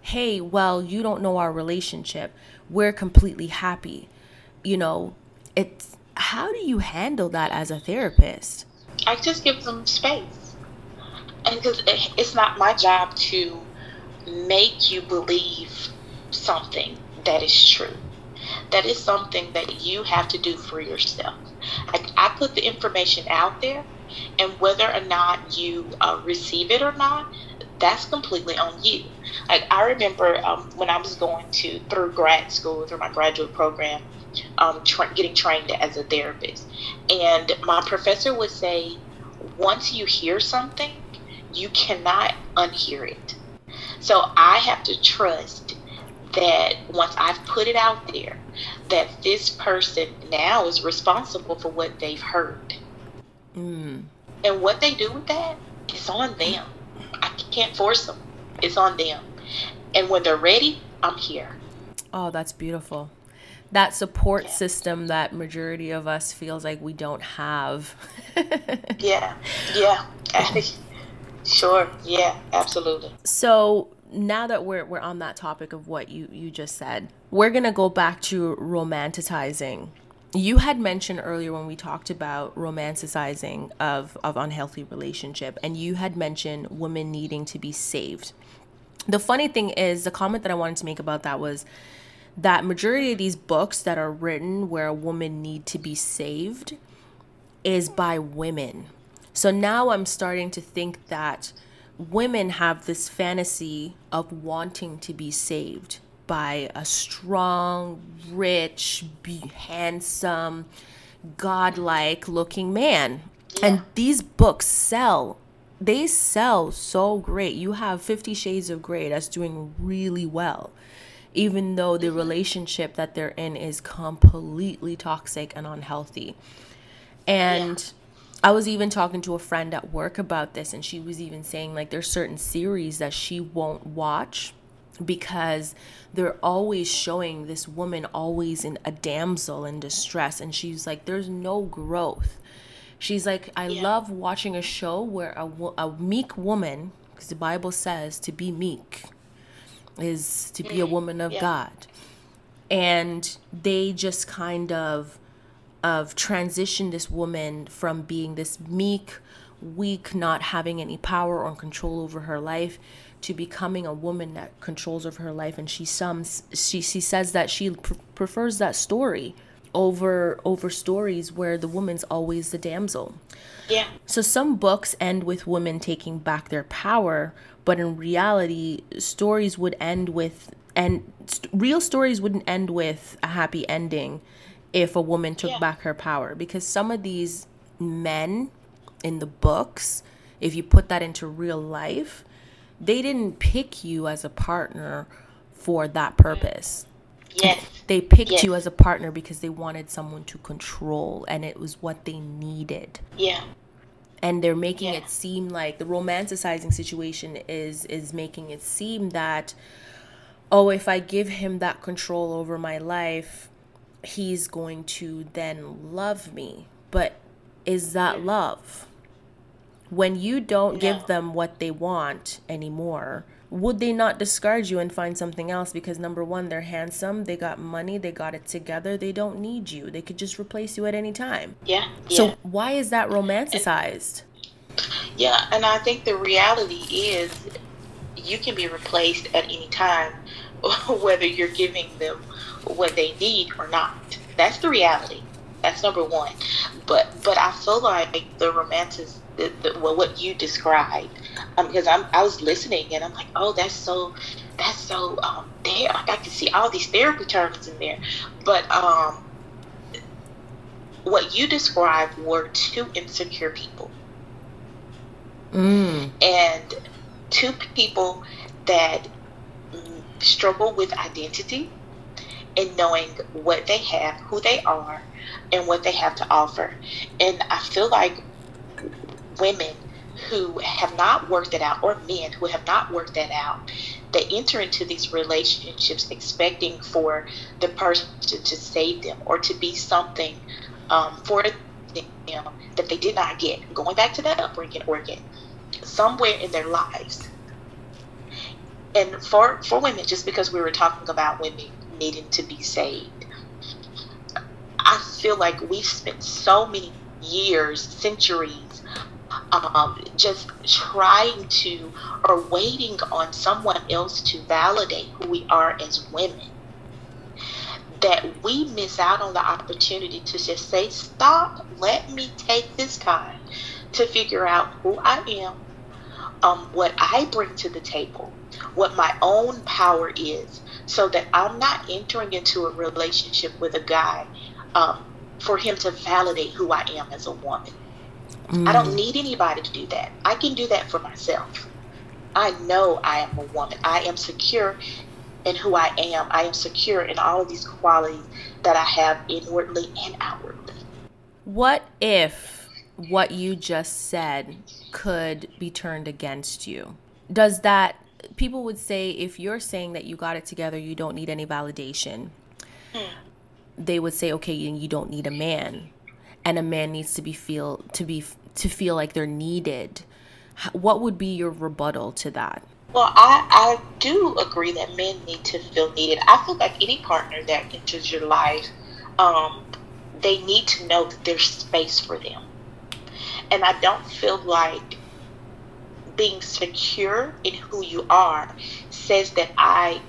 "Hey, well, you don't know our relationship. We're completely happy." You know, it's how do you handle that as a therapist? I just give them space. And because it's not my job to make you believe something that is true. That is something that you have to do for yourself. I, I put the information out there, and whether or not you uh, receive it or not, that's completely on you. Like I remember um, when I was going to through grad school, through my graduate program, um, tra- getting trained as a therapist, and my professor would say, once you hear something, you cannot unhear it. So I have to trust that once I've put it out there, that this person now is responsible for what they've heard. Mm. And what they do with that is on them. I can't force them. It's on them. And when they're ready, I'm here. Oh, that's beautiful. That support yeah. system that majority of us feels like we don't have. (laughs) yeah. Yeah. (laughs) sure. Yeah, absolutely. So, now that we're we're on that topic of what you you just said, we're going to go back to romanticizing you had mentioned earlier when we talked about romanticizing of, of unhealthy relationship and you had mentioned women needing to be saved the funny thing is the comment that i wanted to make about that was that majority of these books that are written where a woman need to be saved is by women so now i'm starting to think that women have this fantasy of wanting to be saved by a strong, rich, handsome, godlike looking man. Yeah. And these books sell. They sell so great. You have 50 Shades of Grey that's doing really well. Even though the relationship that they're in is completely toxic and unhealthy. And yeah. I was even talking to a friend at work about this, and she was even saying, like, there's certain series that she won't watch because they're always showing this woman always in a damsel in distress and she's like there's no growth she's like i yeah. love watching a show where a, a meek woman because the bible says to be meek is to be a mm-hmm. woman of yeah. god and they just kind of of transition this woman from being this meek weak not having any power or control over her life to becoming a woman that controls over her life and she sums she she says that she pr- prefers that story over over stories where the woman's always the damsel. Yeah. So some books end with women taking back their power, but in reality stories would end with and st- real stories wouldn't end with a happy ending if a woman took yeah. back her power because some of these men in the books if you put that into real life they didn't pick you as a partner for that purpose. Yes. They picked yes. you as a partner because they wanted someone to control and it was what they needed. Yeah. And they're making yeah. it seem like the romanticizing situation is is making it seem that oh, if I give him that control over my life, he's going to then love me. But is that love? when you don't no. give them what they want anymore would they not discard you and find something else? Because number one they're handsome they got money they got it together they don't need you. They could just replace you at any time. Yeah, yeah. so why is that romanticized? Yeah and i think the reality is you can be replaced at any time (laughs) whether you're giving them what they need or not. That's the reality. That's number one. But but i feel like the romantic the, the, well, what you described um, because I'm I was listening and I'm like oh that's so that's so um there I can see all these therapy terms in there but um what you described were two insecure people mm. and two people that struggle with identity and knowing what they have, who they are, and what they have to offer. And I feel like women who have not worked it out, or men who have not worked that out, they enter into these relationships expecting for the person to, to save them or to be something um, for them that they did not get. Going back to that upbringing, again, somewhere in their lives. And for for women, just because we were talking about women needing to be saved, I feel like we've spent so many years, centuries, um, just trying to or waiting on someone else to validate who we are as women that we miss out on the opportunity to just say, Stop, let me take this time to figure out who I am, um, what I bring to the table, what my own power is, so that I'm not entering into a relationship with a guy um, for him to validate who I am as a woman. Mm. I don't mm. need anybody to do that. I can do that for myself. I know I am a woman. I am secure in who I am. I am secure in all of these qualities that I have inwardly and outwardly. What if what you just said could be turned against you? Does that, people would say, if you're saying that you got it together, you don't need any validation, hmm. they would say, okay, you don't need a man. And a man needs to be feel to be to feel like they're needed. What would be your rebuttal to that? Well, I, I do agree that men need to feel needed. I feel like any partner that enters your life, um, they need to know that there's space for them. And I don't feel like being secure in who you are says that I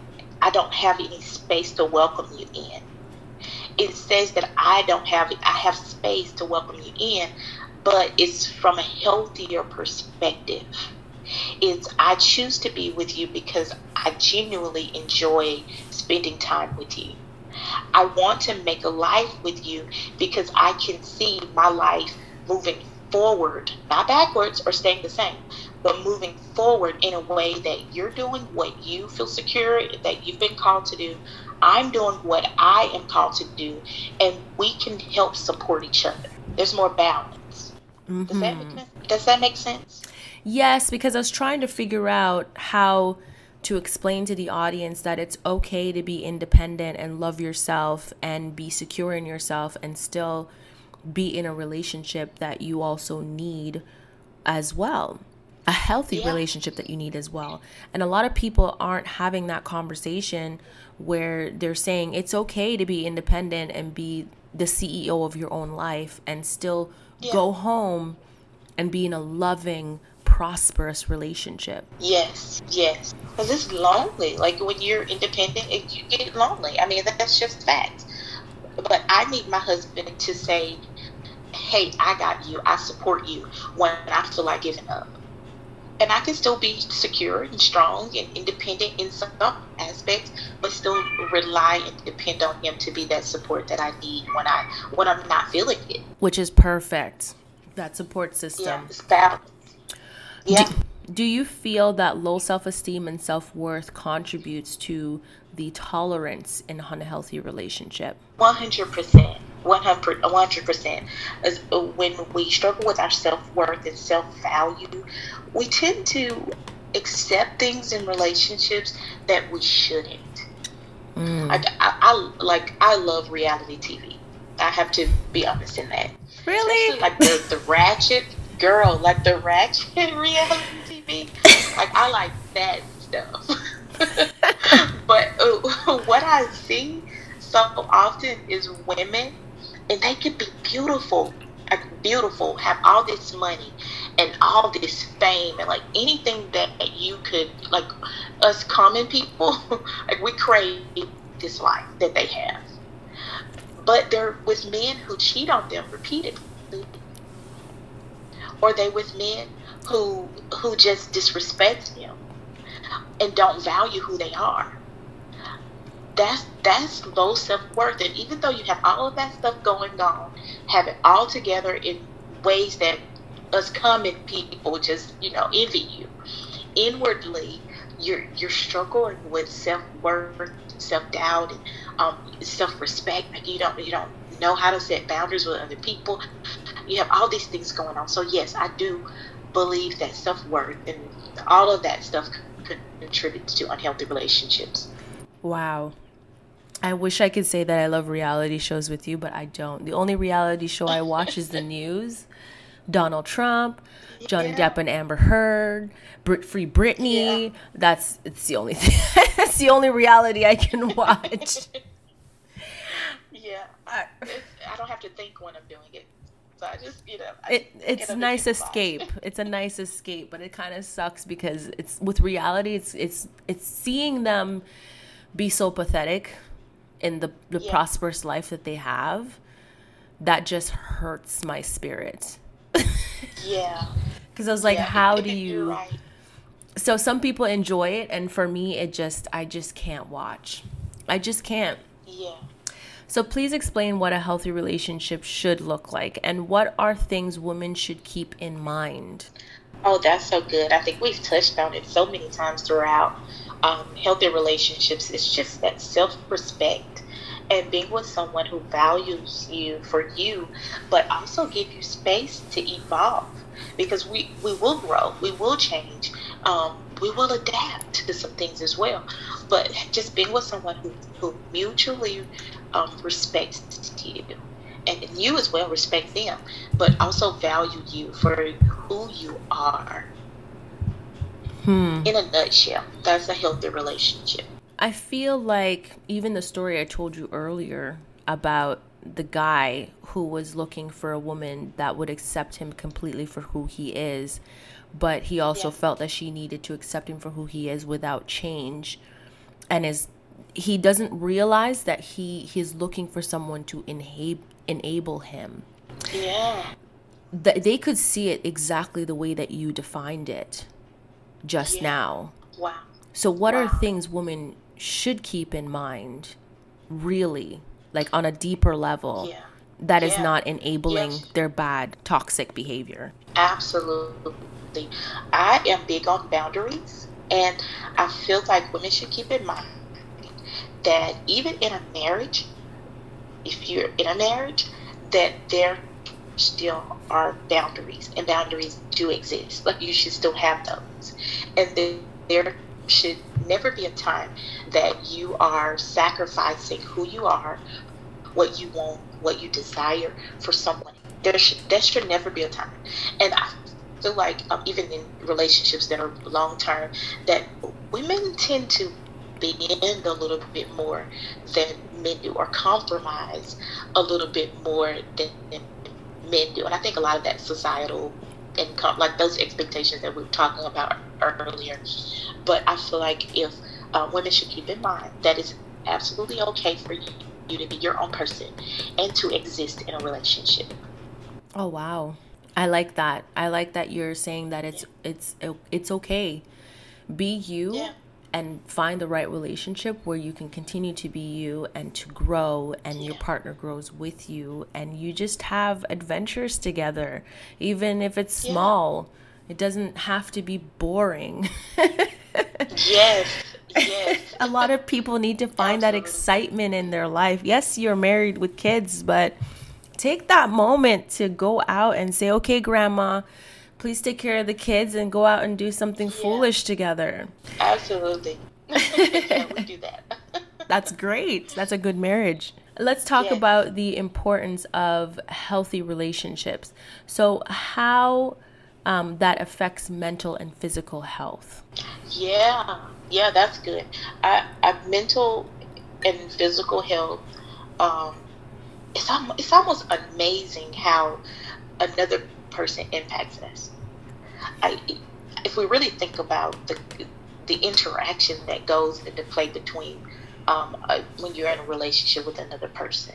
I don't have any space to welcome you in. It says that I don't have I have space to welcome you in, but it's from a healthier perspective It's I choose to be with you because I genuinely enjoy spending time with you. I want to make a life with you because I can see my life moving forward, not backwards or staying the same, but moving forward in a way that you're doing what you feel secure that you've been called to do. I'm doing what I am called to do, and we can help support each other. There's more balance. Mm-hmm. Does, that make, does that make sense? Yes, because I was trying to figure out how to explain to the audience that it's okay to be independent and love yourself and be secure in yourself and still be in a relationship that you also need as well. A healthy yeah. relationship that you need as well. And a lot of people aren't having that conversation where they're saying it's okay to be independent and be the CEO of your own life and still yeah. go home and be in a loving, prosperous relationship. Yes, yes. Because it's lonely. Like when you're independent, you get lonely. I mean, that's just fact. But I need my husband to say, hey, I got you. I support you when I feel like giving up. And I can still be secure and strong and independent in some aspects, but still rely and depend on him to be that support that I need when I when I'm not feeling it. Which is perfect. That support system. Yeah, it's balance. Yeah. Do, do you feel that low self esteem and self worth contributes to the tolerance in an unhealthy relationship? 100%. 100%. As, uh, when we struggle with our self worth and self value, we tend to accept things in relationships that we shouldn't. Mm. I, I, I, like I love reality TV. I have to be honest in that. Really? Especially like the, the ratchet girl, like the ratchet (laughs) reality TV. Like I like that stuff. (laughs) but uh, (laughs) what I see so often is women, and they could be beautiful, uh, beautiful, have all this money and all this fame, and like anything that you could, like us common people, (laughs) like we crave this life that they have. But they're with men who cheat on them repeatedly or they with men who who just disrespect them and don't value who they are. That's that's low self worth. And even though you have all of that stuff going on, have it all together in ways that us common people just you know envy you. Inwardly, you're you're struggling with self worth, self doubt, and um, self-respect. Like you don't you don't know how to set boundaries with other people. You have all these things going on. So yes, I do believe that self-worth and all of that stuff contributes to unhealthy relationships. Wow. I wish I could say that I love reality shows with you, but I don't. The only reality show I watch is the news. Donald Trump, Johnny yeah. Depp and Amber Heard, Brit Free Britney. Yeah. That's it's the only thing. (laughs) that's the only reality I can (laughs) watch. yeah, I, I don't have to think when I'm doing it. So I just, you know, it, it's a nice escape. (laughs) it's a nice escape, but it kind of sucks because it's with reality. It's it's it's seeing them be so pathetic in the the yeah. prosperous life that they have. That just hurts my spirit. (laughs) yeah. Because I was like, yeah. how do you? Right. So some people enjoy it, and for me, it just I just can't watch. I just can't. Yeah. So please explain what a healthy relationship should look like, and what are things women should keep in mind. Oh, that's so good. I think we've touched on it so many times throughout. Um, healthy relationships It's just that self respect and being with someone who values you for you, but also give you space to evolve because we, we will grow, we will change, um, we will adapt to some things as well. But just being with someone who, who mutually um, respects you and you as well respect them, but also value you for who you are. Hmm. In a nutshell, that's a healthy relationship. I feel like even the story I told you earlier about the guy who was looking for a woman that would accept him completely for who he is, but he also yeah. felt that she needed to accept him for who he is without change and is he doesn't realize that he he's looking for someone to enable enable him. Yeah. That they could see it exactly the way that you defined it just yeah. now. Wow. So what wow. are things women should keep in mind really like on a deeper level yeah. that is yeah. not enabling yes. their bad toxic behavior absolutely i am big on boundaries and i feel like women should keep in mind that even in a marriage if you're in a marriage that there still are boundaries and boundaries do exist like you should still have those and then there should never be a time that you are sacrificing who you are, what you want, what you desire for someone. There should, there should never be a time. And I feel like um, even in relationships that are long term, that women tend to bend a little bit more than men do, or compromise a little bit more than men do. And I think a lot of that societal and like those expectations that we were talking about earlier. But I feel like if uh, women should keep in mind that it's absolutely okay for you, you to be your own person and to exist in a relationship. Oh wow. I like that. I like that you're saying that it's yeah. it's it's okay. Be you. Yeah and find the right relationship where you can continue to be you and to grow and your partner grows with you and you just have adventures together even if it's small yeah. it doesn't have to be boring (laughs) yes yes a lot of people need to find Absolutely. that excitement in their life yes you're married with kids but take that moment to go out and say okay grandma please take care of the kids and go out and do something yeah. foolish together. Absolutely. (laughs) (laughs) yeah, we do that. (laughs) That's great. That's a good marriage. Let's talk yes. about the importance of healthy relationships. So, how um, that affects mental and physical health. Yeah, yeah, that's good. I, I mental and physical health. Um, it's it's almost amazing how another person impacts us. I, if we really think about the the interaction that goes into play between um, when you're in a relationship with another person,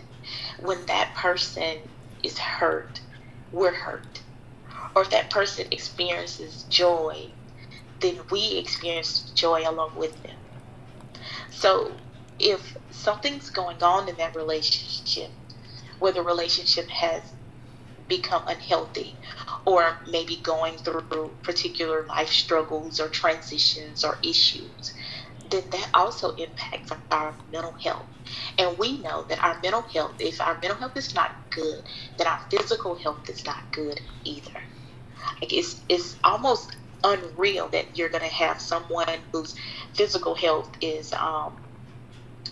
when that person is hurt, we're hurt, or if that person experiences joy, then we experience joy along with them. So if something's going on in that relationship, where the relationship has become unhealthy or maybe going through particular life struggles or transitions or issues, then that also impacts our mental health. And we know that our mental health, if our mental health is not good, then our physical health is not good either. Like it's it's almost unreal that you're gonna have someone whose physical health is um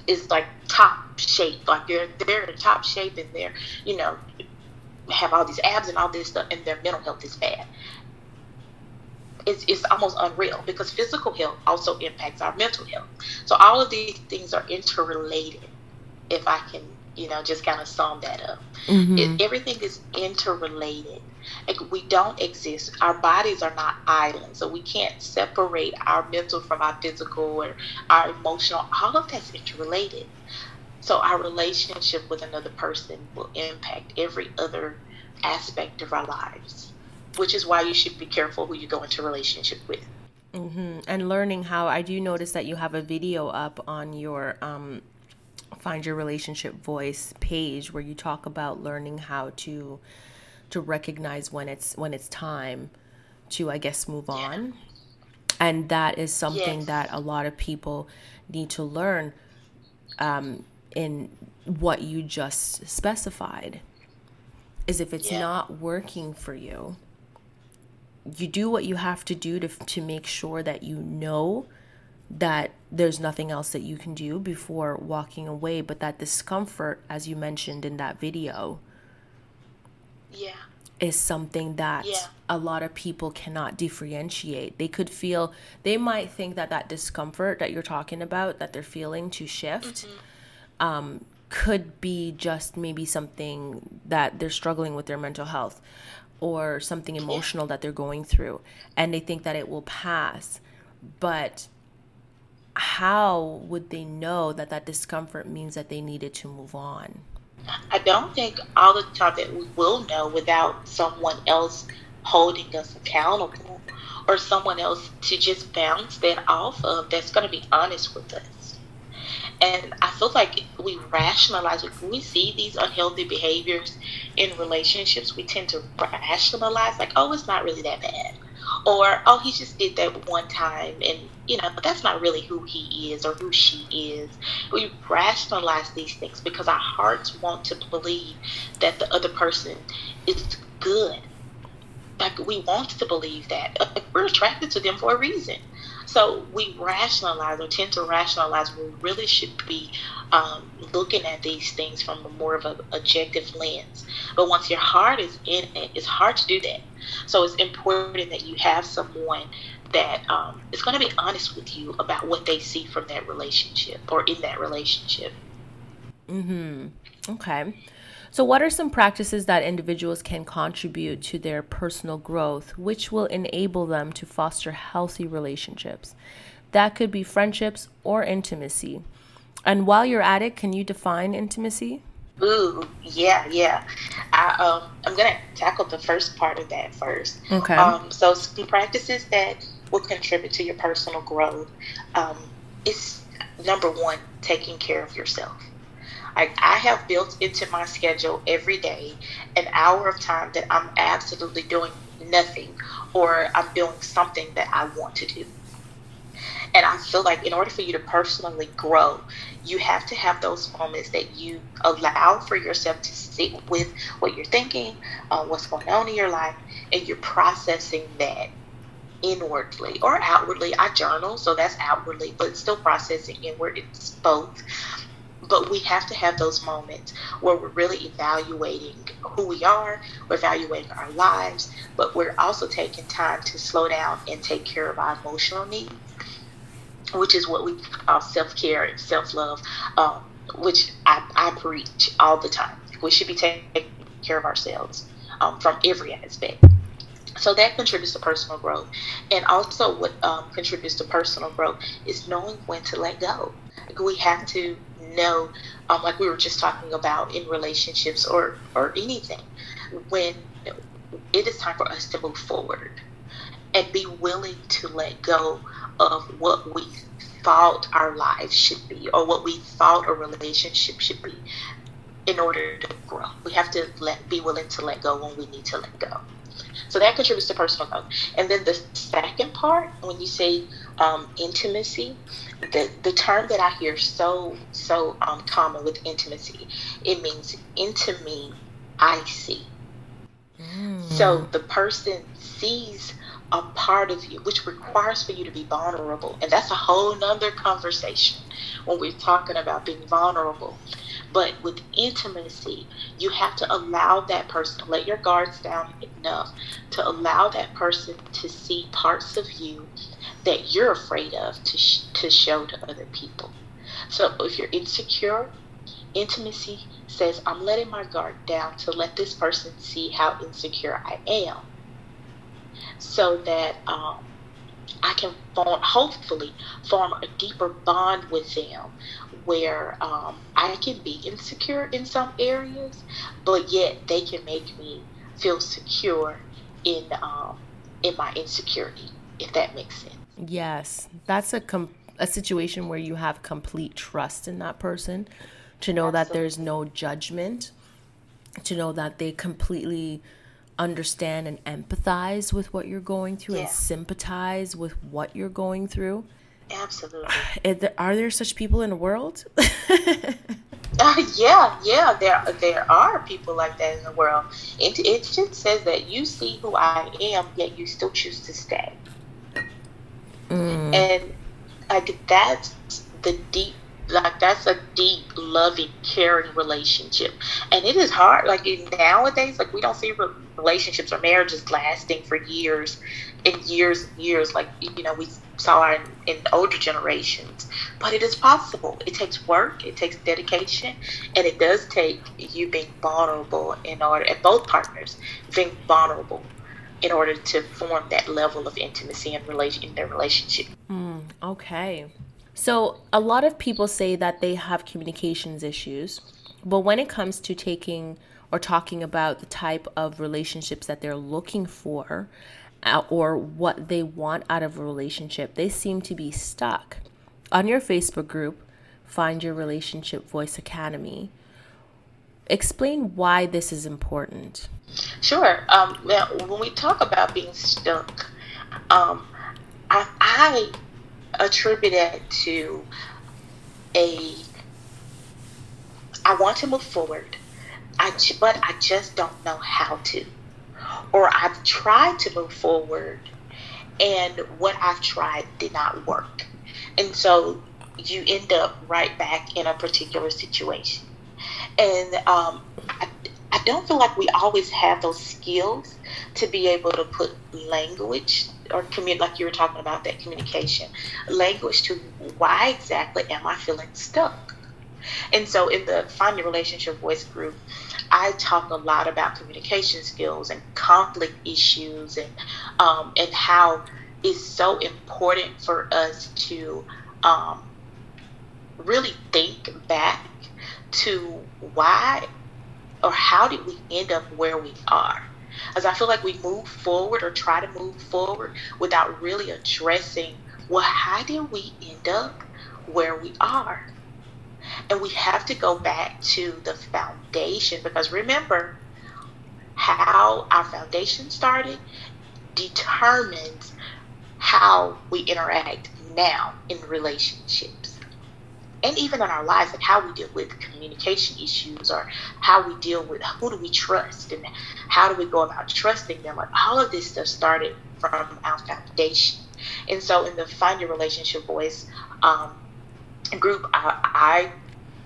is like top shape, like they're they're in top shape and they're you know have all these abs and all this stuff, and their mental health is bad it's, it's almost unreal because physical health also impacts our mental health. So all of these things are interrelated. If I can, you know, just kind of sum that up, mm-hmm. it, everything is interrelated. Like we don't exist. Our bodies are not islands, so we can't separate our mental from our physical or our emotional. All of that's interrelated. So our relationship with another person will impact every other aspect of our lives which is why you should be careful who you go into relationship with. Mm-hmm. And learning how I do notice that you have a video up on your um, find your relationship voice page where you talk about learning how to to recognize when it's when it's time to I guess move on. Yeah. And that is something yes. that a lot of people need to learn um, in what you just specified. Is if it's yeah. not working for you, you do what you have to do to to make sure that you know that there's nothing else that you can do before walking away but that discomfort as you mentioned in that video yeah is something that yeah. a lot of people cannot differentiate they could feel they might think that that discomfort that you're talking about that they're feeling to shift mm-hmm. Um, could be just maybe something that they're struggling with their mental health or something emotional that they're going through and they think that it will pass. But how would they know that that discomfort means that they needed to move on? I don't think all the time that we will know without someone else holding us accountable or someone else to just bounce that off of that's going to be honest with us and I feel like we rationalize when we see these unhealthy behaviors in relationships, we tend to rationalize like, oh, it's not really that bad. Or, oh, he just did that one time and you know, but that's not really who he is or who she is. We rationalize these things because our hearts want to believe that the other person is good. Like we want to believe that. We're attracted to them for a reason. So we rationalize or tend to rationalize we really should be um, looking at these things from a more of an objective lens. But once your heart is in it, it's hard to do that. So it's important that you have someone that um, is going to be honest with you about what they see from that relationship or in that relationship. Mm-hmm. Okay. So, what are some practices that individuals can contribute to their personal growth, which will enable them to foster healthy relationships? That could be friendships or intimacy. And while you're at it, can you define intimacy? Ooh, yeah, yeah. I, um, I'm going to tackle the first part of that first. Okay. Um, so, some practices that will contribute to your personal growth um, is number one, taking care of yourself. Like I have built into my schedule every day an hour of time that I'm absolutely doing nothing or I'm doing something that I want to do. And I feel like in order for you to personally grow, you have to have those moments that you allow for yourself to sit with what you're thinking, uh, what's going on in your life, and you're processing that inwardly or outwardly. I journal, so that's outwardly, but still processing inward. It's both. But we have to have those moments where we're really evaluating who we are, we're evaluating our lives, but we're also taking time to slow down and take care of our emotional needs, which is what we call self care and self love, um, which I, I preach all the time. We should be taking care of ourselves um, from every aspect. So that contributes to personal growth. And also, what um, contributes to personal growth is knowing when to let go. We have to know, um, like we were just talking about in relationships or, or anything, when it is time for us to move forward and be willing to let go of what we thought our lives should be or what we thought a relationship should be in order to grow. We have to let be willing to let go when we need to let go. So that contributes to personal growth. And then the second part, when you say um, intimacy, the, the term that I hear so so um, common with intimacy, it means into me, I see. Mm. So the person sees a part of you, which requires for you to be vulnerable. And that's a whole nother conversation when we're talking about being vulnerable. But with intimacy, you have to allow that person to let your guards down enough to allow that person to see parts of you that you're afraid of to, sh- to show to other people. So if you're insecure, intimacy says, I'm letting my guard down to let this person see how insecure I am so that um, I can form, hopefully form a deeper bond with them where um, I can be insecure in some areas, but yet they can make me feel secure in um, in my insecurity, if that makes sense. Yes, that's a com- a situation where you have complete trust in that person, to know Absolutely. that there's no judgment, to know that they completely understand and empathize with what you're going through yeah. and sympathize with what you're going through. Absolutely. (sighs) Are there such people in the world? (laughs) uh, yeah, yeah, there there are people like that in the world. It it just says that you see who I am, yet you still choose to stay. Mm. And like that's the deep like that's a deep loving caring relationship. And it is hard like nowadays like we don't see relationships or marriages lasting for years and years and years like you know we saw in, in older generations. But it is possible. It takes work it takes dedication and it does take you being vulnerable in order and both partners being vulnerable in order to form that level of intimacy in relation in their relationship mm, okay so, a lot of people say that they have communications issues, but when it comes to taking or talking about the type of relationships that they're looking for uh, or what they want out of a relationship, they seem to be stuck. On your Facebook group, Find Your Relationship Voice Academy, explain why this is important. Sure. Um, when we talk about being stuck, um, I, I attribute it to a I want to move forward, I but I just don't know how to, or I've tried to move forward, and what I've tried did not work, and so you end up right back in a particular situation, and um, I, I don't feel like we always have those skills to be able to put language or commun- like you were talking about that communication language to why exactly am I feeling stuck? And so in the Find Your Relationship Voice group, I talk a lot about communication skills and conflict issues and um, and how it's so important for us to um, really think back to why or how did we end up where we are as I feel like we move forward or try to move forward without really addressing, well, how did we end up where we are? And we have to go back to the foundation because remember, how our foundation started determines how we interact now in relationships and even in our lives, like how we deal with communication issues or how we deal with who do we trust and how do we go about trusting them. Like all of this stuff started from our foundation. And so in the Find Your Relationship Voice um, group, I, I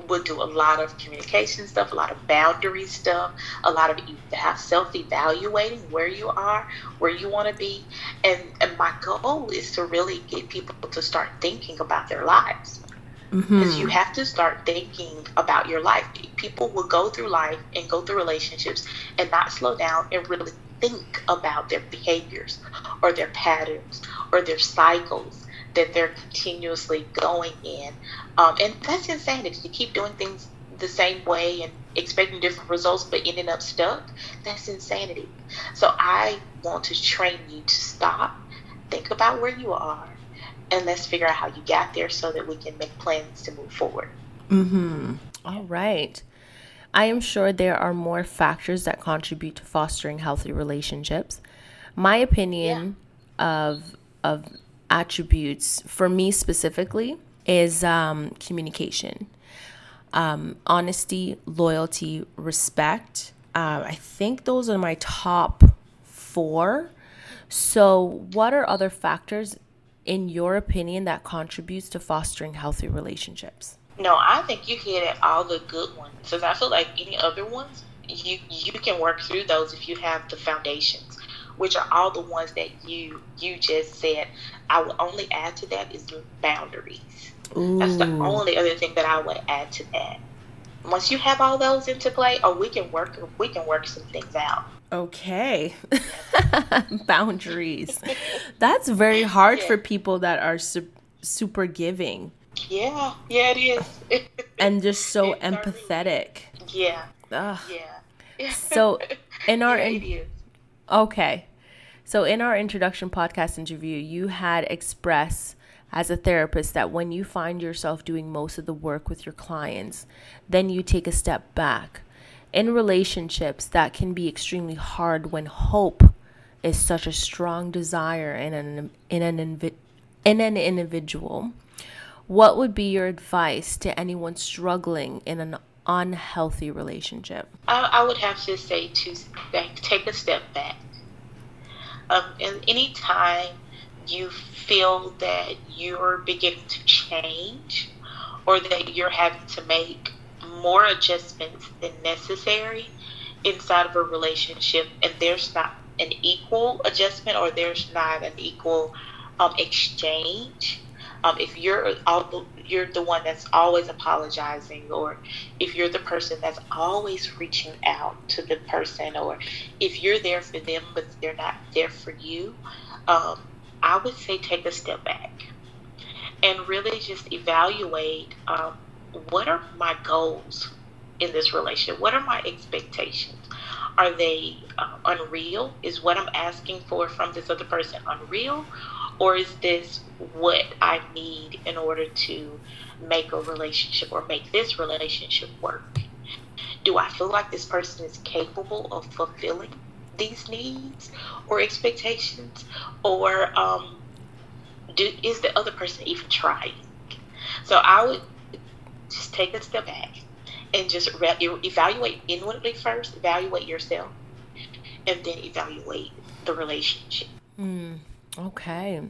would do a lot of communication stuff, a lot of boundary stuff, a lot of self evaluating where you are, where you want to be. And, and my goal is to really get people to start thinking about their lives because mm-hmm. you have to start thinking about your life. People will go through life and go through relationships and not slow down and really think about their behaviors or their patterns or their cycles that they're continuously going in. Um, and that's insanity to keep doing things the same way and expecting different results but ending up stuck. That's insanity. So I want to train you to stop, think about where you are, and let's figure out how you got there so that we can make plans to move forward. Mm-hmm. All right. I am sure there are more factors that contribute to fostering healthy relationships. My opinion yeah. of of attributes for me specifically is um, communication, um, honesty, loyalty, respect. Uh, I think those are my top four. So, what are other factors, in your opinion, that contributes to fostering healthy relationships? No, I think you hit at all the good ones. Because I feel like any other ones, you you can work through those if you have the foundations, which are all the ones that you you just said. I would only add to that is boundaries. Ooh. That's the only other thing that I would add to that. Once you have all those into play, oh, we can work we can work some things out. Okay. (laughs) Boundaries. That's very hard yeah. for people that are su- super giving. Yeah, yeah, it is. (laughs) and just so it's empathetic. Yeah. Ugh. Yeah. (laughs) so, in our in- okay, so in our introduction podcast interview, you had expressed as a therapist that when you find yourself doing most of the work with your clients, then you take a step back in relationships that can be extremely hard when hope is such a strong desire in an in an in an individual. What would be your advice to anyone struggling in an unhealthy relationship? I, I would have to say to take a step back. Um, and anytime you feel that you're beginning to change or that you're having to make more adjustments than necessary inside of a relationship and there's not an equal adjustment or there's not an equal um, exchange. Um, if you're the, you're the one that's always apologizing or if you're the person that's always reaching out to the person or if you're there for them but they're not there for you um, i would say take a step back and really just evaluate um, what are my goals in this relationship? What are my expectations? Are they uh, unreal? Is what I'm asking for from this other person unreal? Or is this what I need in order to make a relationship or make this relationship work? Do I feel like this person is capable of fulfilling these needs or expectations? Or um, do, is the other person even trying? So I would just take a step back and just re- evaluate inwardly first, evaluate yourself, and then evaluate the relationship. Mm, okay.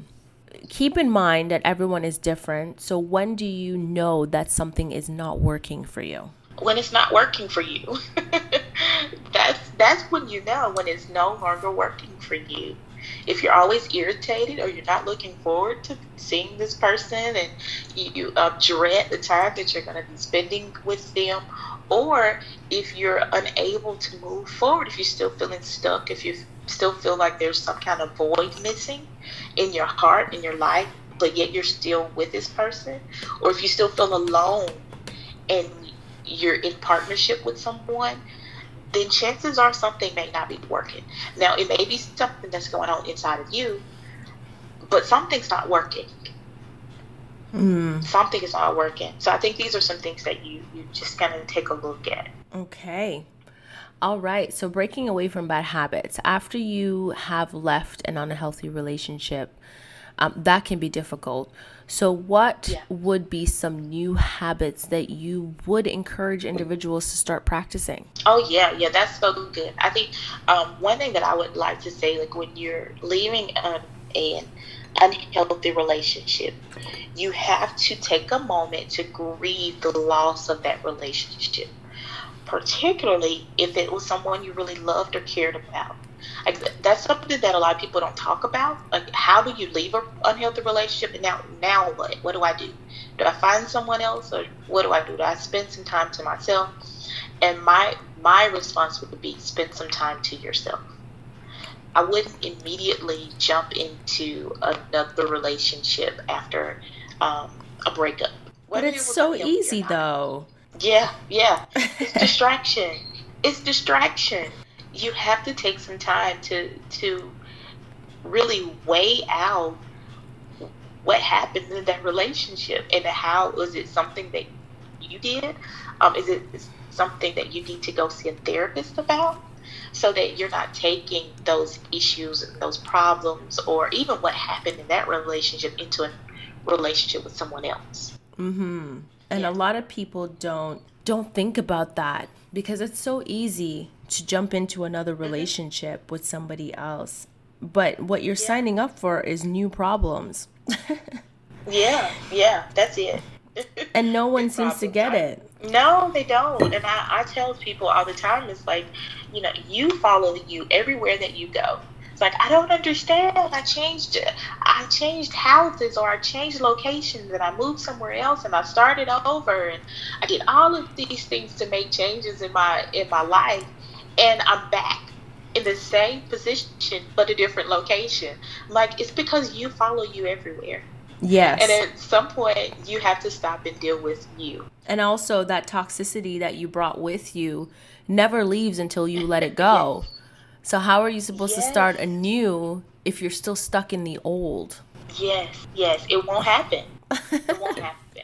Keep in mind that everyone is different. So, when do you know that something is not working for you? When it's not working for you. (laughs) that's that's when you know when it's no longer working for you if you're always irritated or you're not looking forward to seeing this person and you uh, dread the time that you're going to be spending with them, or if you're unable to move forward, if you're still feeling stuck, if you still feel like there's some kind of void missing in your heart, in your life, but yet you're still with this person, or if you still feel alone and you're in partnership with someone, then chances are something may not be working. Now, it may be something that's going on inside of you, but something's not working. Mm. Something is not working. So I think these are some things that you you just kind of take a look at. Okay. All right. So breaking away from bad habits after you have left an unhealthy relationship, um, that can be difficult. So, what yeah. would be some new habits that you would encourage individuals to start practicing? Oh, yeah, yeah, that's so good. I think um, one thing that I would like to say, like when you're leaving um, an unhealthy relationship, you have to take a moment to grieve the loss of that relationship, particularly if it was someone you really loved or cared about. Like that's something that a lot of people don't talk about. Like how do you leave an unhealthy relationship and now now what? What do I do? Do I find someone else or what do I do? Do I spend some time to myself? And my my response would be spend some time to yourself. I wouldn't immediately jump into another relationship after um, a breakup. But it's so easy though. Yeah, yeah. It's (laughs) distraction. It's distraction you have to take some time to to really weigh out what happened in that relationship and how was it something that you did um, is it something that you need to go see a therapist about so that you're not taking those issues and those problems or even what happened in that relationship into a relationship with someone else. Mm-hmm. And yeah. a lot of people don't don't think about that because it's so easy to jump into another mm-hmm. relationship with somebody else. But what you're yeah. signing up for is new problems. (laughs) yeah, yeah, that's it. and no (laughs) one seems to get it. No, they don't. And I, I tell people all the time, it's like, you know, you follow you everywhere that you go. Like I don't understand. I changed I changed houses or I changed locations and I moved somewhere else and I started over and I did all of these things to make changes in my in my life and I'm back in the same position but a different location. Like it's because you follow you everywhere. Yes. And at some point, you have to stop and deal with you. And also, that toxicity that you brought with you never leaves until you let it go. yes. So, how are you supposed yes. to start anew if you're still stuck in the old? Yes, yes. It won't happen. it won't (laughs) happen.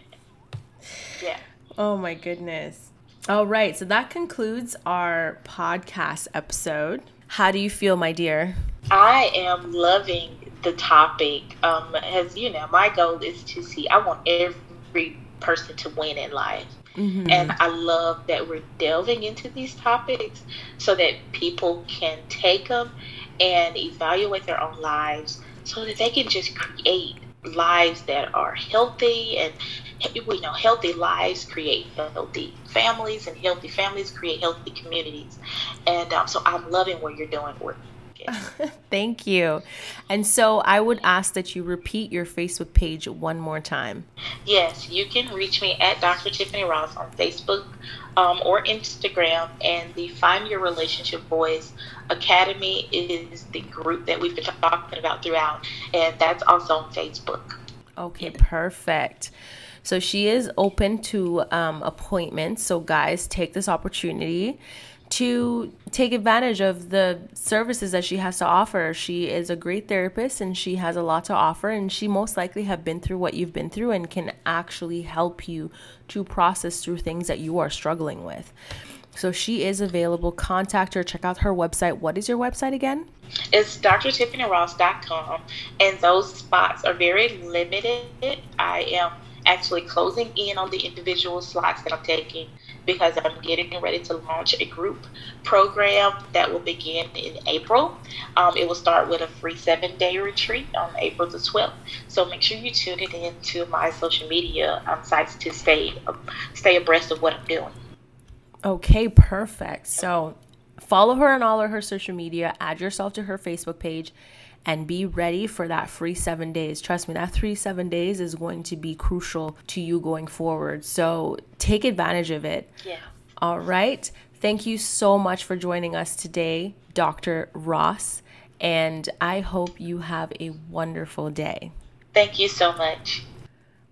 Yeah. Oh, my goodness. All right. So, that concludes our podcast episode. How do you feel, my dear? I am loving the topic. Um, as you know, my goal is to see, I want every person to win in life. Mm-hmm. And I love that we're delving into these topics so that people can take them and evaluate their own lives so that they can just create lives that are healthy and we know healthy lives create healthy families and healthy families create healthy communities and um, so i'm loving what you're doing with (laughs) Thank you. And so I would ask that you repeat your Facebook page one more time. Yes, you can reach me at Dr. Tiffany Ross on Facebook um, or Instagram. And the Find Your Relationship Voice Academy is the group that we've been talking about throughout. And that's also on Facebook. Okay, perfect. So she is open to um, appointments. So, guys, take this opportunity to take advantage of the services that she has to offer. She is a great therapist and she has a lot to offer and she most likely have been through what you've been through and can actually help you to process through things that you are struggling with. So she is available. Contact her, check out her website. What is your website again? It's drtiffanyross.com and those spots are very limited. I am actually closing in on the individual slots that I'm taking because I'm getting ready to launch a group program that will begin in April. Um, it will start with a free seven day retreat on April the 12th. So make sure you tune it into my social media um, sites to stay stay abreast of what I'm doing. Okay, perfect. So follow her on all of her social media, add yourself to her Facebook page and be ready for that free seven days. Trust me, that three, seven days is going to be crucial to you going forward. So take advantage of it. Yeah. All right. Thank you so much for joining us today, Dr. Ross. And I hope you have a wonderful day. Thank you so much.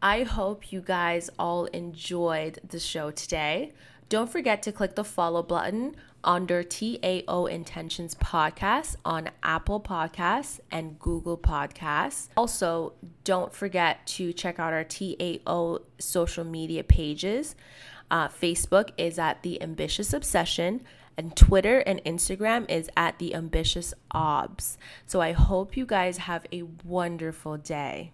I hope you guys all enjoyed the show today. Don't forget to click the follow button under TAO Intentions Podcast on Apple Podcasts and Google Podcasts. Also, don't forget to check out our TAO social media pages. Uh, Facebook is at The Ambitious Obsession, and Twitter and Instagram is at The Ambitious Obs. So I hope you guys have a wonderful day.